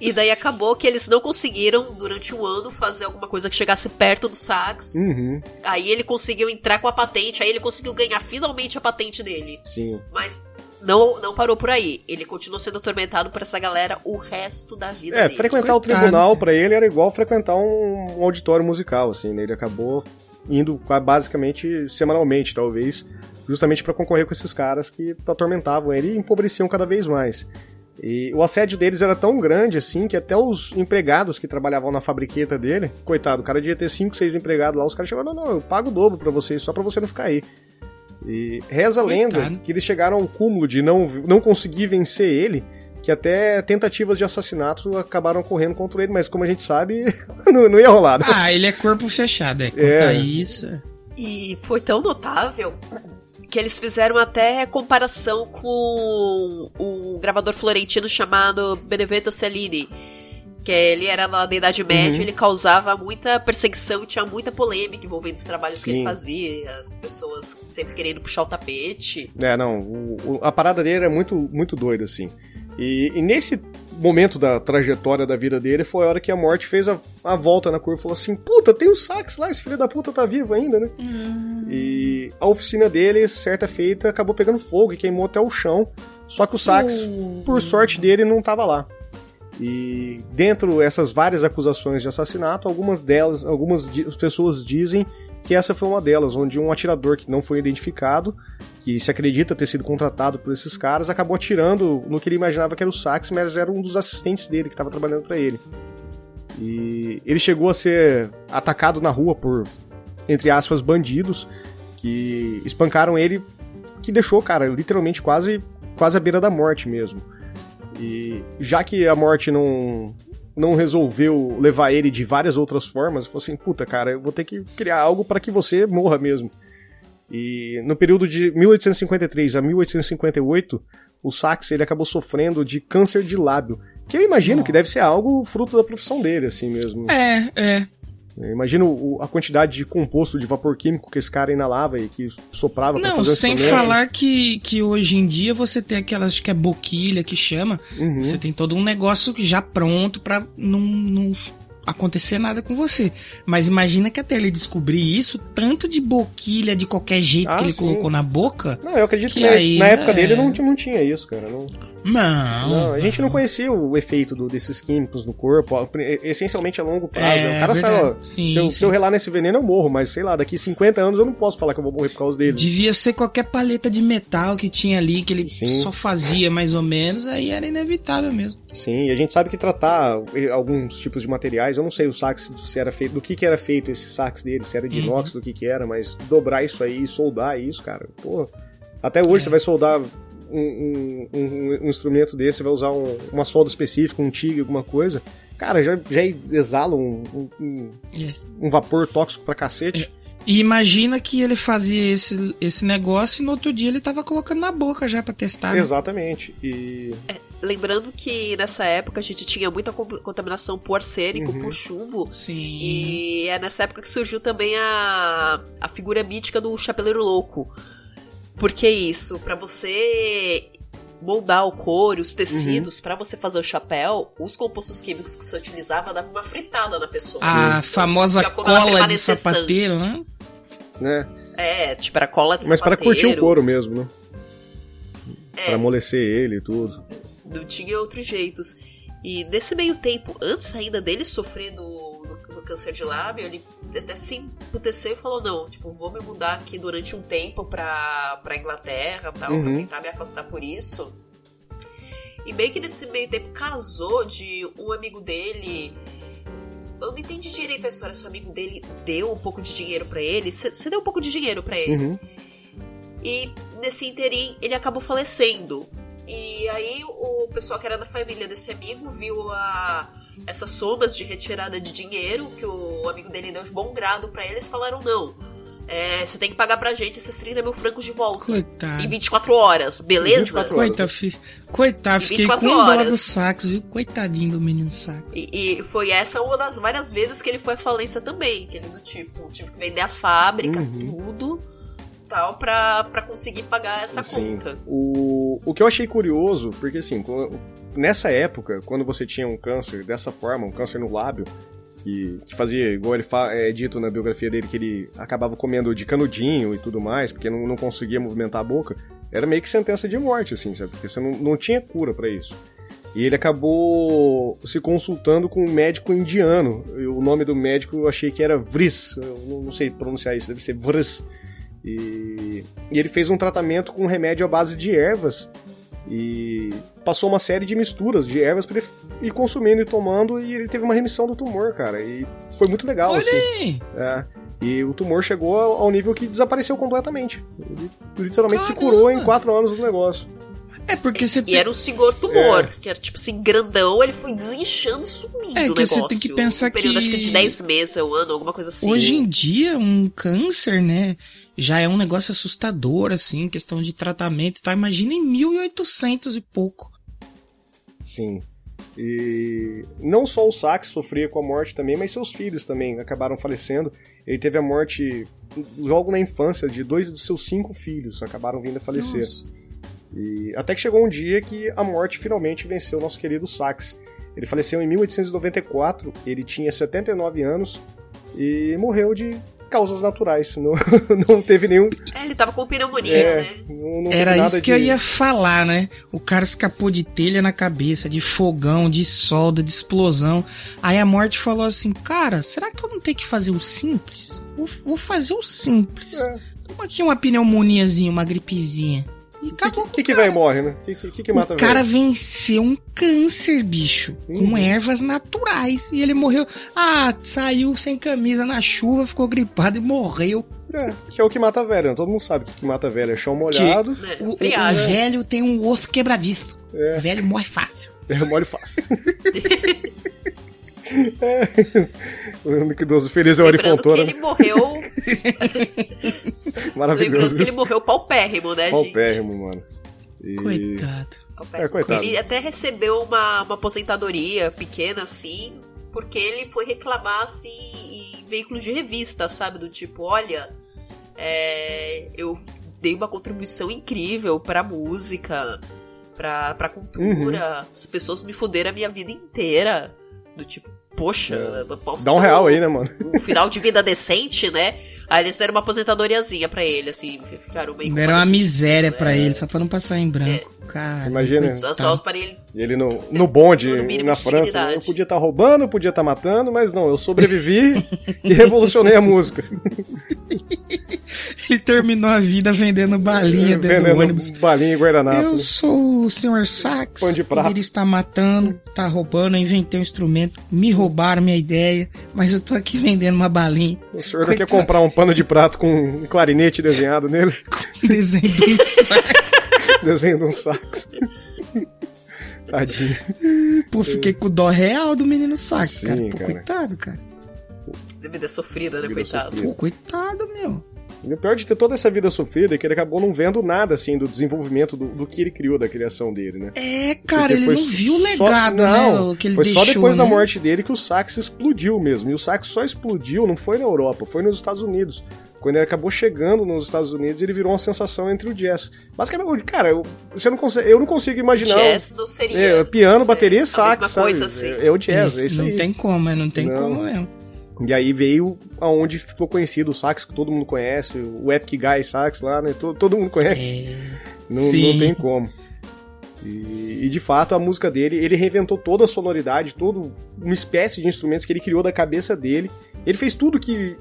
e daí acabou que eles não conseguiram, durante um ano, fazer alguma coisa que chegasse perto do sax. Uhum, Aí ele conseguiu entrar com a patente, aí ele conseguiu ganhar finalmente a patente dele. sim. Mas não, não parou por aí. Ele continuou sendo atormentado por essa galera o resto da vida É, dele. frequentar o Coitado. tribunal pra ele era igual frequentar um, um auditório musical, assim, né? Ele acabou indo basicamente semanalmente, talvez, justamente pra concorrer com esses caras que atormentavam ele e empobreciam cada vez mais. E o assédio deles era tão grande assim que até os empregados que trabalhavam na fabriqueta dele, coitado, o cara devia ter 5, 6 empregados lá, os caras chamaram, não, não, eu pago o dobro pra vocês, só pra você não ficar aí. E reza a lenda Coitado. que eles chegaram ao cúmulo de não, não conseguir vencer ele, que até tentativas de assassinato acabaram correndo contra ele, mas como a gente sabe, não, não ia rolar. né? Ah, ele é corpo fechado, é. Quanto É. isso. E foi tão notável que eles fizeram até comparação com um gravador florentino chamado Benevento Cellini. Que ele era lá da Idade Média, Uhum. ele causava muita perseguição, tinha muita polêmica envolvendo os trabalhos que Sim. ele fazia, as pessoas sempre querendo puxar o tapete. É, não, o- o- a parada dele é muito, muito doida, assim. E, e nesse momento da trajetória da vida dele foi a hora que a morte fez a, a volta na curva e falou assim: puta, tem o sax lá, esse filho da puta tá vivo ainda, né? E a oficina dele, certa feita, acabou pegando fogo e queimou até o chão. Só que o Sax, por sorte dele, não estava lá. E dentro dessas várias acusações de assassinato, algumas delas, algumas pessoas dizem que essa foi uma delas, onde um atirador que não foi identificado, que se acredita ter sido contratado por esses caras, acabou atirando no que ele imaginava que era o Sax, mas era um dos assistentes dele que estava trabalhando para ele. E ele chegou a ser atacado na rua por, entre aspas, bandidos que espancaram ele, que deixou, cara, literalmente quase, quase à beira da morte mesmo. E já que a morte não, não resolveu levar ele de várias outras formas, falou assim: puta, cara, eu vou ter que criar algo para que você morra mesmo. E no período de 1853 a 1858, o Sax ele acabou sofrendo de câncer de lábio. Que eu imagino que deve ser algo fruto da profissão dele, assim mesmo. É, é. O- a quantidade de composto de vapor químico que esse cara inalava e que soprava pra Não, fazer sem falar que, que hoje em dia você tem aquelas, que é boquilha que chama, Uhum. você tem todo um negócio já pronto pra não, não acontecer nada com você. Mas imagina que até ele descobrir isso, tanto de boquilha de qualquer jeito Ah, que ele sim. colocou na boca. Não, eu acredito que, Que na- aí, na época é. dele não, tinha- não tinha isso, cara. Não, Não. não, a gente não conhecia o efeito do- desses químicos no corpo, essencialmente a longo prazo. É, né? o cara verdade. sabe, ó, Sim, se, eu, sim. se eu relar nesse veneno eu morro, mas sei lá, daqui 50 anos eu não posso falar que eu vou morrer por causa dele. Devia ser qualquer paleta de metal que tinha ali, que ele Sim. só fazia mais ou menos, aí era inevitável mesmo. Sim, e a gente sabe que tratar alguns tipos de materiais, eu não sei o sax se era feito, do que que era feito esse sax dele, se era de Uhum. inox, do que que era, mas dobrar isso aí, soldar isso, cara, pô. Até hoje É. você vai soldar um, um- um- um instrumento desse, vai usar um- uma solda específica, um TIG, alguma coisa, cara, já, já exala um, um- um- É. vapor tóxico pra cacete. E imagina que ele fazia esse, esse negócio e no outro dia ele tava colocando na boca já pra testar. né? Exatamente. E. Lembrando que nessa época a gente tinha muita contaminação por arsênico, Uhum. por chumbo. Sim. E é nessa época que surgiu também a, a figura mítica do Chapeleiro Louco. Por que isso? Pra você moldar o couro, os tecidos, pra você fazer o chapéu, os compostos químicos que você utilizava davam uma fritada na pessoa. A famosa cola de sapateiro, né? né? É, tipo, era cola de Mas para sapateiro. curtir o couro mesmo, né? É. Pra amolecer ele e tudo. Não tinha outros jeitos. E nesse meio tempo, antes ainda dele sofrer do, do- câncer de lábio, ele até se emputeceu e falou: Não, tipo, vou me mudar aqui durante um tempo pra, pra Inglaterra tal, pra Uhum. tentar me afastar por isso. E meio que nesse meio tempo casou de um amigo dele. Eu não entendi direito a história se o amigo dele deu um pouco de dinheiro pra ele. Você deu um pouco de dinheiro pra ele. Uhum. E nesse interim ele acabou falecendo. E aí o pessoal que era da família desse amigo viu a, essas somas de retirada de dinheiro que o amigo dele deu de bom grado pra eles falaram não. é, você tem que pagar pra gente esses 30 mil francos de volta. Coitado. Em 24 horas, beleza? 24 horas. Coitado, fi... Coitado, E fiquei 24 com dó horas. do sax, viu? Coitadinho do menino sax. E, e foi essa uma das várias vezes que ele foi à falência também. Que ele do tipo, tive que vender a fábrica, Uhum. tudo, tal, pra, pra conseguir pagar essa Sim. conta. O, o que eu achei curioso, porque assim, quando- nessa época, quando você tinha um câncer dessa forma, um câncer no lábio, que, que fazia, igual ele é dito na biografia dele, que ele acabava comendo de canudinho e tudo mais, porque não, não conseguia movimentar a boca, era meio que sentença de morte, assim, sabe? Porque você não, não tinha cura pra isso. E ele acabou se consultando com um médico indiano. O nome do médico eu achei que era Vris. Eu não- não sei pronunciar isso, deve ser Vris. E, e ele fez um tratamento com um remédio à base de ervas. E passou uma série de misturas de ervas pra ele ir consumindo e tomando. E ele teve uma remissão do tumor, cara. E foi muito legal, Olha assim. É. E o tumor chegou ao nível que desapareceu completamente. Ele literalmente se Caramba! curou em quatro anos do negócio. É porque você E tem... era um senhor tumor, que era tipo assim, grandão, ele foi desinchando e sumindo É, o que negócio. você tem que pensar um período, que- acho que de 10 meses, um ano, alguma coisa assim. Hoje em dia, um câncer, né, já é um negócio assustador, assim, questão de tratamento e tal. Imagina em 1800 e pouco. Sim. E não só o Sax sofria com a morte também, mas seus filhos também acabaram falecendo. Ele teve a morte logo na infância de dois dos seus cinco filhos acabaram vindo a falecer. Nossa. E até que chegou um dia que a morte finalmente venceu o nosso querido Sax. Ele faleceu em 1894, ele tinha 79 anos e morreu de causas naturais. Não, não teve nenhum. É, ele tava com pneumonia, É, né? não, não Era nada isso que eu de- ia falar, né? O cara escapou de telha na cabeça, de fogão, de solda, de explosão. Aí a morte falou assim: Cara, será que eu não tenho que fazer o simples? Vou, vou fazer o simples. É. Toma aqui uma pneumoniazinha, uma gripezinha. E O acabou. que, que, que vai e morre, né? O que, que, que mata O cara velho? venceu um câncer, bicho, Uhum. com ervas naturais. E ele morreu. Ah, saiu sem camisa na chuva, ficou gripado e morreu. É, que é o que mata velho, né? Todo mundo sabe que o que mata velho é chão molhado. É, O, o- o velho tem um osso quebradiço. É. O velho morre fácil. É mole fácil. é. O único idoso feliz é o Lembrando que Arifontora. ele morreu. Maravilhoso. lembrando que ele morreu paupérrimo, né, gente? Paupérrimo, mano. E... Coitado. Paupérrimo. É, coitado. Ele até recebeu uma, uma aposentadoria pequena, assim, porque ele foi reclamar, assim, em veículos de revista, sabe? Do tipo, olha, é, eu dei uma contribuição incrível pra música, pra, pra cultura. Uhum. As pessoas me fuderam a minha vida inteira. Do tipo, poxa, posso Dá um real aí, né, mano? um final de vida decente, né? Aí eles deram uma aposentadoriazinha pra ele, assim, ficaram meio Deram uma miséria né? pra ele, só pra não passar em branco. Cara, Imagina. Só, só para ele. E ele no, no bonde, No na França, eu podia estar roubando, eu podia estar matando, mas não, eu sobrevivi e revolucionei a música. Ele terminou a vida vendendo balinha dentro do Vendendo ônibus. balinha e guardanapo. Eu sou o Sr. Sax. Pão de prato. Ele está matando, tá roubando, eu inventei um instrumento, me roubaram minha ideia, mas eu tô aqui vendendo uma balinha. O senhor não quer Coitado. comprar um pano de prato com um clarinete desenhado nele? Desenho de um sax. Desenho de um sax. Tadinho. Pô, fiquei com dó real do menino sax, Sim, cara. Pô, cara. coitado, cara. Vida sofrida, né, Vida coitado? sofrida. Pô, coitado, meu. E o pior de ter toda essa vida sofrida é que ele acabou não vendo nada, assim, do desenvolvimento do, do que ele criou, da criação dele, né? É, cara, Porque ele foi não viu o só- legado, não, né? o Que ele foi deixou, só depois da né? morte dele que o sax explodiu mesmo. E o sax só explodiu, não foi na Europa, foi nos Estados Unidos. Quando ele acabou chegando nos Estados Unidos, ele virou uma sensação entre o jazz. Basicamente, cara, eu, você não consegue, eu não consigo imaginar. Jazz não seria. É, piano, bateria, a sax, mesma sabe? coisa, assim. É, é o jazz, é isso não aí. tem como, mas não tem Não. como mesmo. E aí veio aonde ficou conhecido o sax, que todo mundo conhece, o Epic Guy Sax lá, né? Todo, todo mundo conhece. É, Não, não tem como. E, e, de fato a música dele, ele reinventou toda a sonoridade, toda uma espécie de instrumentos que ele criou da cabeça dele. Ele fez tudo que,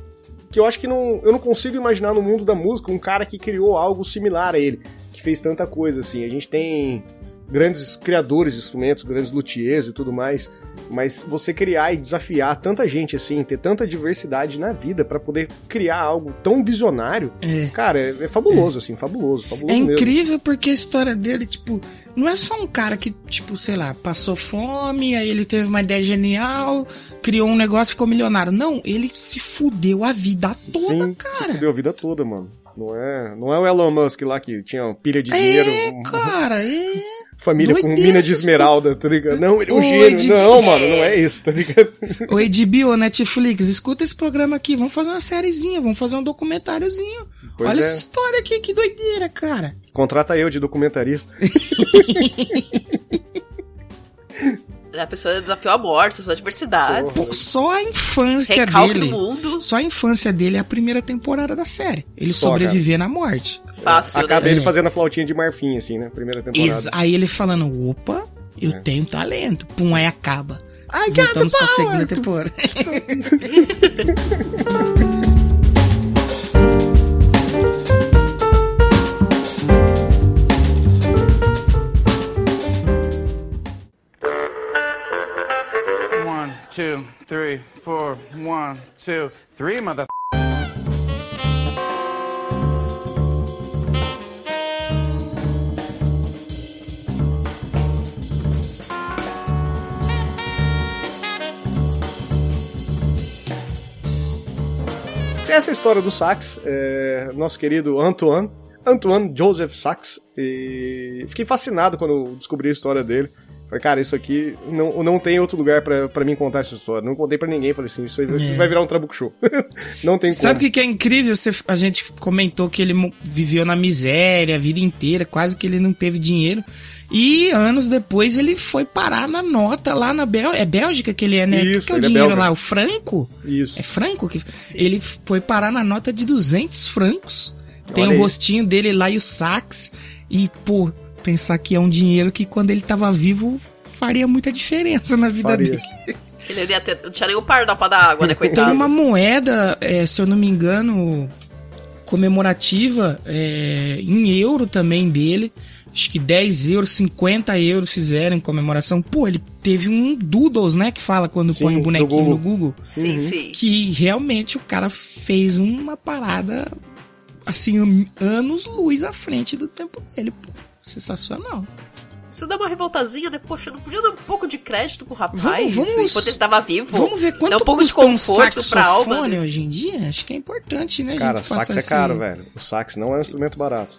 que eu acho que não, eu não consigo imaginar no mundo da música um cara que criou algo similar a ele, que fez tanta coisa assim. A gente tem grandes criadores de instrumentos, grandes luthiers e tudo mais, mas você criar e desafiar tanta gente assim, ter tanta diversidade na vida pra poder criar algo tão visionário, É. cara, é, é fabuloso assim, fabuloso, fabuloso É mesmo. incrível porque a história dele, tipo, não é só um cara que, tipo, sei lá, passou fome, aí ele teve uma ideia genial, criou um negócio e ficou milionário. Não, ele se fudeu a vida toda, Sim, se cara. fudeu a vida toda, mano. Não é, não é o Elon Musk lá que tinha pilha de dinheiro, É, um- cara, é. família com doideira mina de esmeralda, tá ligado? Não, ele é um gênio. Ed- Não, mano, não é isso, tá ligado? Ô, HBO, Netflix, escuta esse programa aqui, vamos fazer uma sériezinha, vamos fazer um documentáriozinho. Pois Olha é. essa história aqui, que doideira, cara. Contrata eu de documentarista. A pessoa desafiou a morte, as adversidades. Porra. Só a infância Recalque dele. do mundo. Só a infância dele é a primeira temporada da série. Ele Só, sobreviver na morte. Fácil, Acaba né? ele fazendo a flautinha de marfim, assim, né? Primeira temporada. Ex- aí ele falando, opa, eu É. tenho talento. Pum, aí acaba. I got the Voltamos pra segunda power! temporada. two, three, four. One, two, three, mother. Essa é história do sax, é, nosso querido Antoine, Antoine Joseph Sax. E fiquei fascinado quando descobri a história dele. Falei, cara, isso aqui não, não tem outro lugar pra, pra mim contar essa história. Não contei pra ninguém. Falei assim, isso aí vai- É. vai virar um trabuco show. não tem Sabe o que, que é incrível? Você, a gente comentou que ele viveu na miséria a vida inteira, quase que ele não teve dinheiro. E anos depois ele foi parar na nota lá na Bélgica. É Bélgica que ele é, né? O que Isso, que é o é dinheiro belga. lá? O franco? Isso. É franco? que Ele foi parar na nota de 200 francos. Tem Olha o aí. rostinho dele lá e o sax. E, pô, pensar que é um dinheiro que quando ele tava vivo faria muita diferença na vida Faria. dele. Ele não, ia ter, não tinha nem o pardal pra dar água, né, Tem coitado? uma moeda, é, se eu não me engano, comemorativa é, em euro também dele. Acho que 10 euros, 50 euros fizeram em comemoração. Pô, ele teve um Doodles, né? Que fala quando Sim, põe o do bonequinho Google. no Google. Sim, sim. Que realmente o cara fez uma parada, assim, anos luz à frente do tempo dele. Pô, sensacional. Isso dá uma revoltazinha, né? Poxa, não podia dar um pouco de crédito pro rapaz? Vamos- vamos- enquanto ele tava vivo? Vamos ver quanto Dá um pouco de custa um conforto pra alma. saxofone desse- hoje em dia? Acho que é importante, né? Cara, sax é esse- caro, velho. O sax não é um instrumento barato.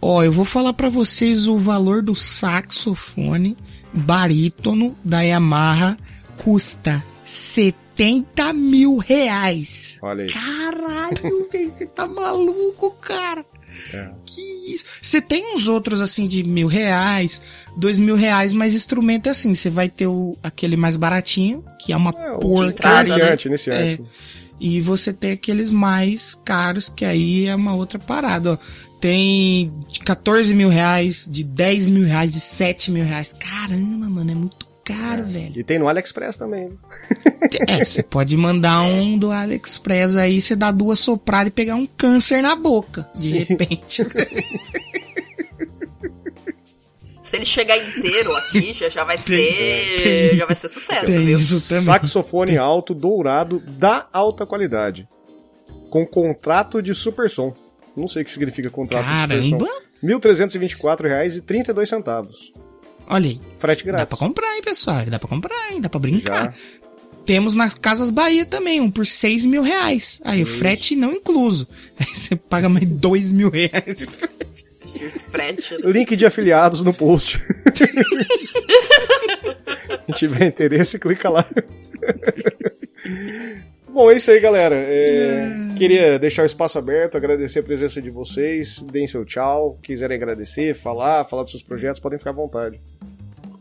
Ó, eu vou falar pra vocês o valor do saxofone barítono da Yamaha custa 70 mil reais. Olha aí. Caralho, velho, você tá maluco, cara. É. Que isso. Você tem uns outros assim de mil reais, dois mil reais, mas instrumento é assim, você vai ter o, aquele mais baratinho, que é uma É, porcaria. né? iniciante, iniciante. É. E você tem aqueles mais caros, que aí é uma outra parada, ó. Tem de 14 mil reais, de 10 mil reais, de 7 mil reais. Caramba, mano, é muito caro, velho. E tem no AliExpress também. É, você pode mandar um do AliExpress aí, você dá duas sopradas e pegar um câncer na boca, de Sim. repente. Se ele chegar inteiro aqui, já, já vai ser. tem- já vai ser sucesso, tem viu? isso também. Saxofone alto dourado da alta qualidade. Com contrato de super som. Não sei o que significa contrato de super Caramba! som. R$ 1.324,32. Olha aí, Frete dá grátis. pra comprar, hein, pessoal? Dá pra comprar, hein? Dá pra brincar. Já. Temos nas Casas Bahia também, um por 6 mil reais. Aí o frete não incluso. Aí você paga mais 2 mil reais de frete. De frete. né? Link de afiliados no post. Quem tiver interesse, clica lá. Bom, é isso aí, galera. É, Queria deixar o espaço aberto, agradecer a presença de vocês. Deem seu tchau. Quiserem agradecer, falar, falar dos seus projetos, podem ficar à vontade.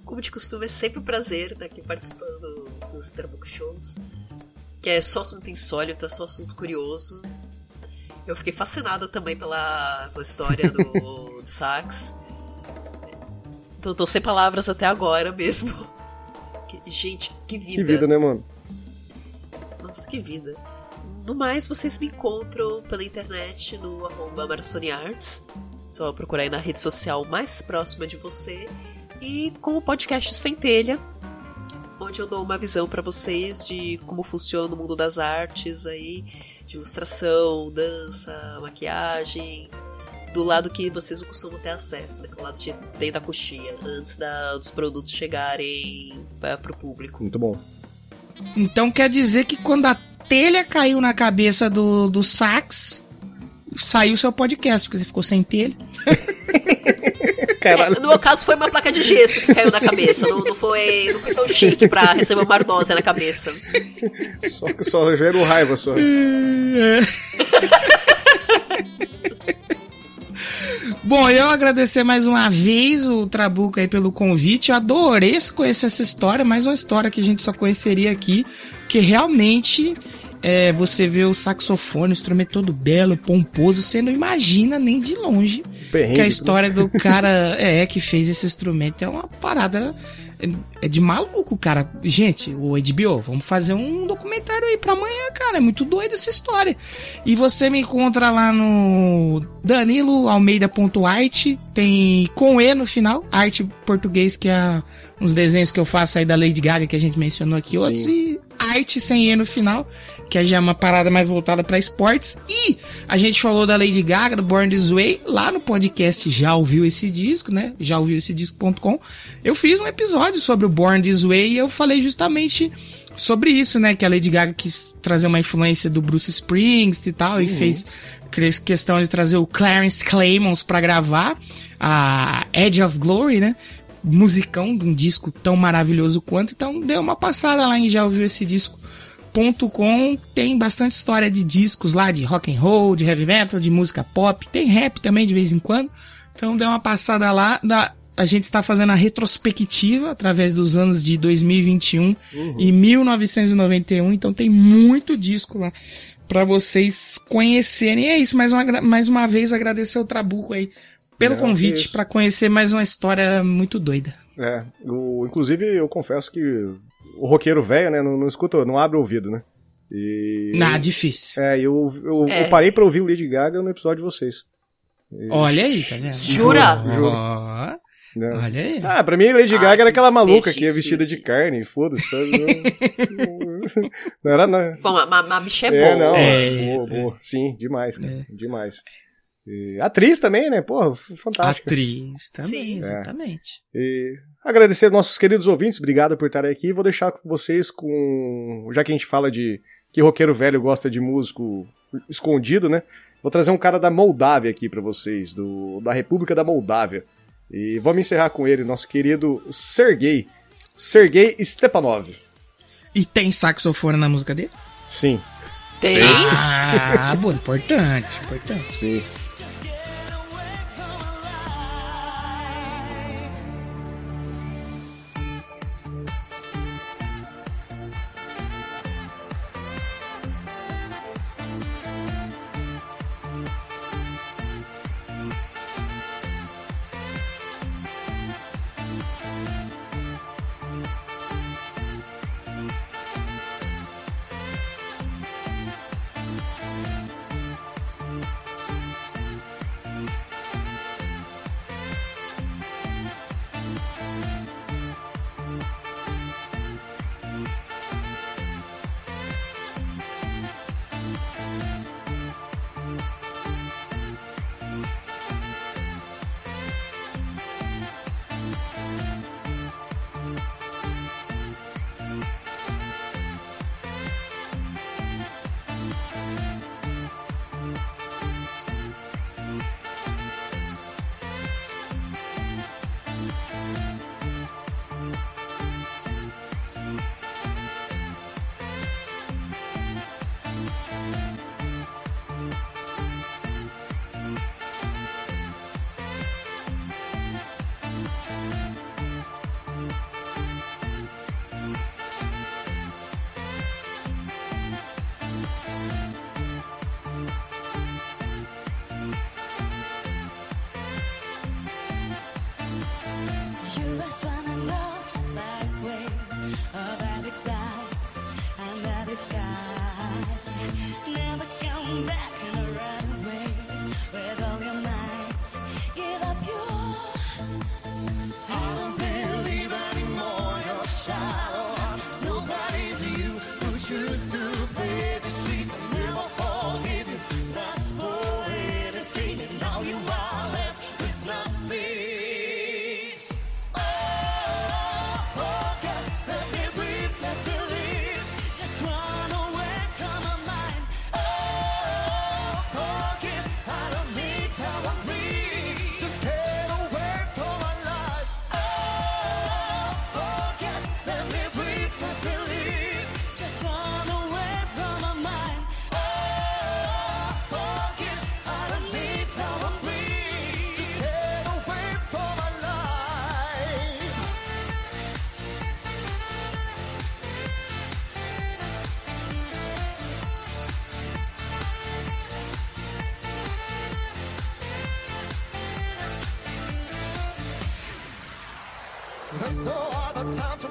Como de costume, é sempre um prazer estar aqui participando dos Trabuco Shows. Que é só assunto insólito, é só assunto curioso. Eu fiquei fascinada também pela, pela história do, do sax. Tô, tô sem palavras até agora mesmo. Gente, que vida. Que vida, né, mano? Nossa, que vida. No mais, vocês me encontram pela internet no arroba Marasoniarts. Só procurar aí na rede social mais próxima de você. E com o podcast Centelha, onde eu dou uma visão pra vocês de como funciona o mundo das artes aí, de ilustração, dança, maquiagem, do lado que vocês não costumam ter acesso, né? Que é o lado de dentro da coxinha, antes da- dos produtos chegarem para pro público. Muito bom. Então quer dizer que quando a telha caiu na cabeça do, do sax, saiu seu podcast, porque você ficou sem telha. É, no meu caso foi uma placa de gesso que caiu na cabeça. Não, não foi, não foi tão chique pra receber uma ardósia na cabeça. Só, só gero raiva só. Bom, eu agradecer mais uma vez o Trabuco aí pelo convite. Eu adorei conhecer essa história, mais uma história que a gente só conheceria aqui, que realmente é, você vê o saxofone, o instrumento todo belo, pomposo, você não imagina nem de longe Perrengue, que a né? história do cara é que fez esse instrumento é uma parada é de maluco, cara. Gente, o HBO, vamos fazer um documentário aí pra amanhã, cara. É muito doido essa história. E você me encontra lá no Danilo Almeida.art. Tem com E no final, arte português, que é uns desenhos que eu faço aí da Lady Gaga que a gente mencionou aqui. Sim. Outros e arte sem E no final, que já é uma parada mais voltada pra esportes. E a gente falou da Lady Gaga, do Born This Way, lá no podcast Já Ouviu Esse Disco, né? Já ouviu esse disco.com. Eu fiz um episódio sobre o Born This Way e eu falei justamente sobre isso, né? Que a Lady Gaga quis trazer uma influência do Bruce Springsteen e tal, e fez questão de trazer o Clarence Clemons pra gravar a Edge of Glory, né? Musicão, um disco tão maravilhoso quanto. Então dê uma passada lá em já ouviu esse disco. .com tem bastante história de discos lá, de rock and roll, de heavy metal, de música pop, tem rap também de vez em quando. Então dê uma passada lá. Da, a gente está fazendo a retrospectiva através dos anos de 2021 e 1991, então tem muito disco lá para vocês conhecerem. E é isso, mais uma, mais uma vez agradecer o Trabuco aí pelo convite para conhecer mais uma história muito doida. É, o- inclusive eu confesso que o roqueiro velho, né, não, não escuta, não abre o ouvido, né? E. Ah, difícil. É, eu, eu, É. eu parei pra ouvir o Lady Gaga no episódio de vocês. Olha aí, tá vendo? Jura? Né? olha aí. Ah, pra mim Lady Gaga era que aquela maluca que ia desperdício. vestida de carne, foda-se, sabe? Não, não era não. Bom, a, a, a bicha é, É, boa. não, É. boa, boa. Sim, demais, cara, demais. E atriz também, né? Porra, f- fantástica. Atriz também, Sim. exatamente. E agradecer aos nossos queridos ouvintes, obrigado por estarem aqui. Vou deixar com vocês com. Já que a gente fala de que roqueiro velho gosta de músico escondido, né? Vou trazer um cara da Moldávia aqui pra vocês, do, da República da Moldávia. E vamos encerrar com ele, nosso querido Sergei. Sergei Stepanov. E tem saxofone na música dele? Sim, Tem? Ah, bom, importante, importante. sim. There's no other time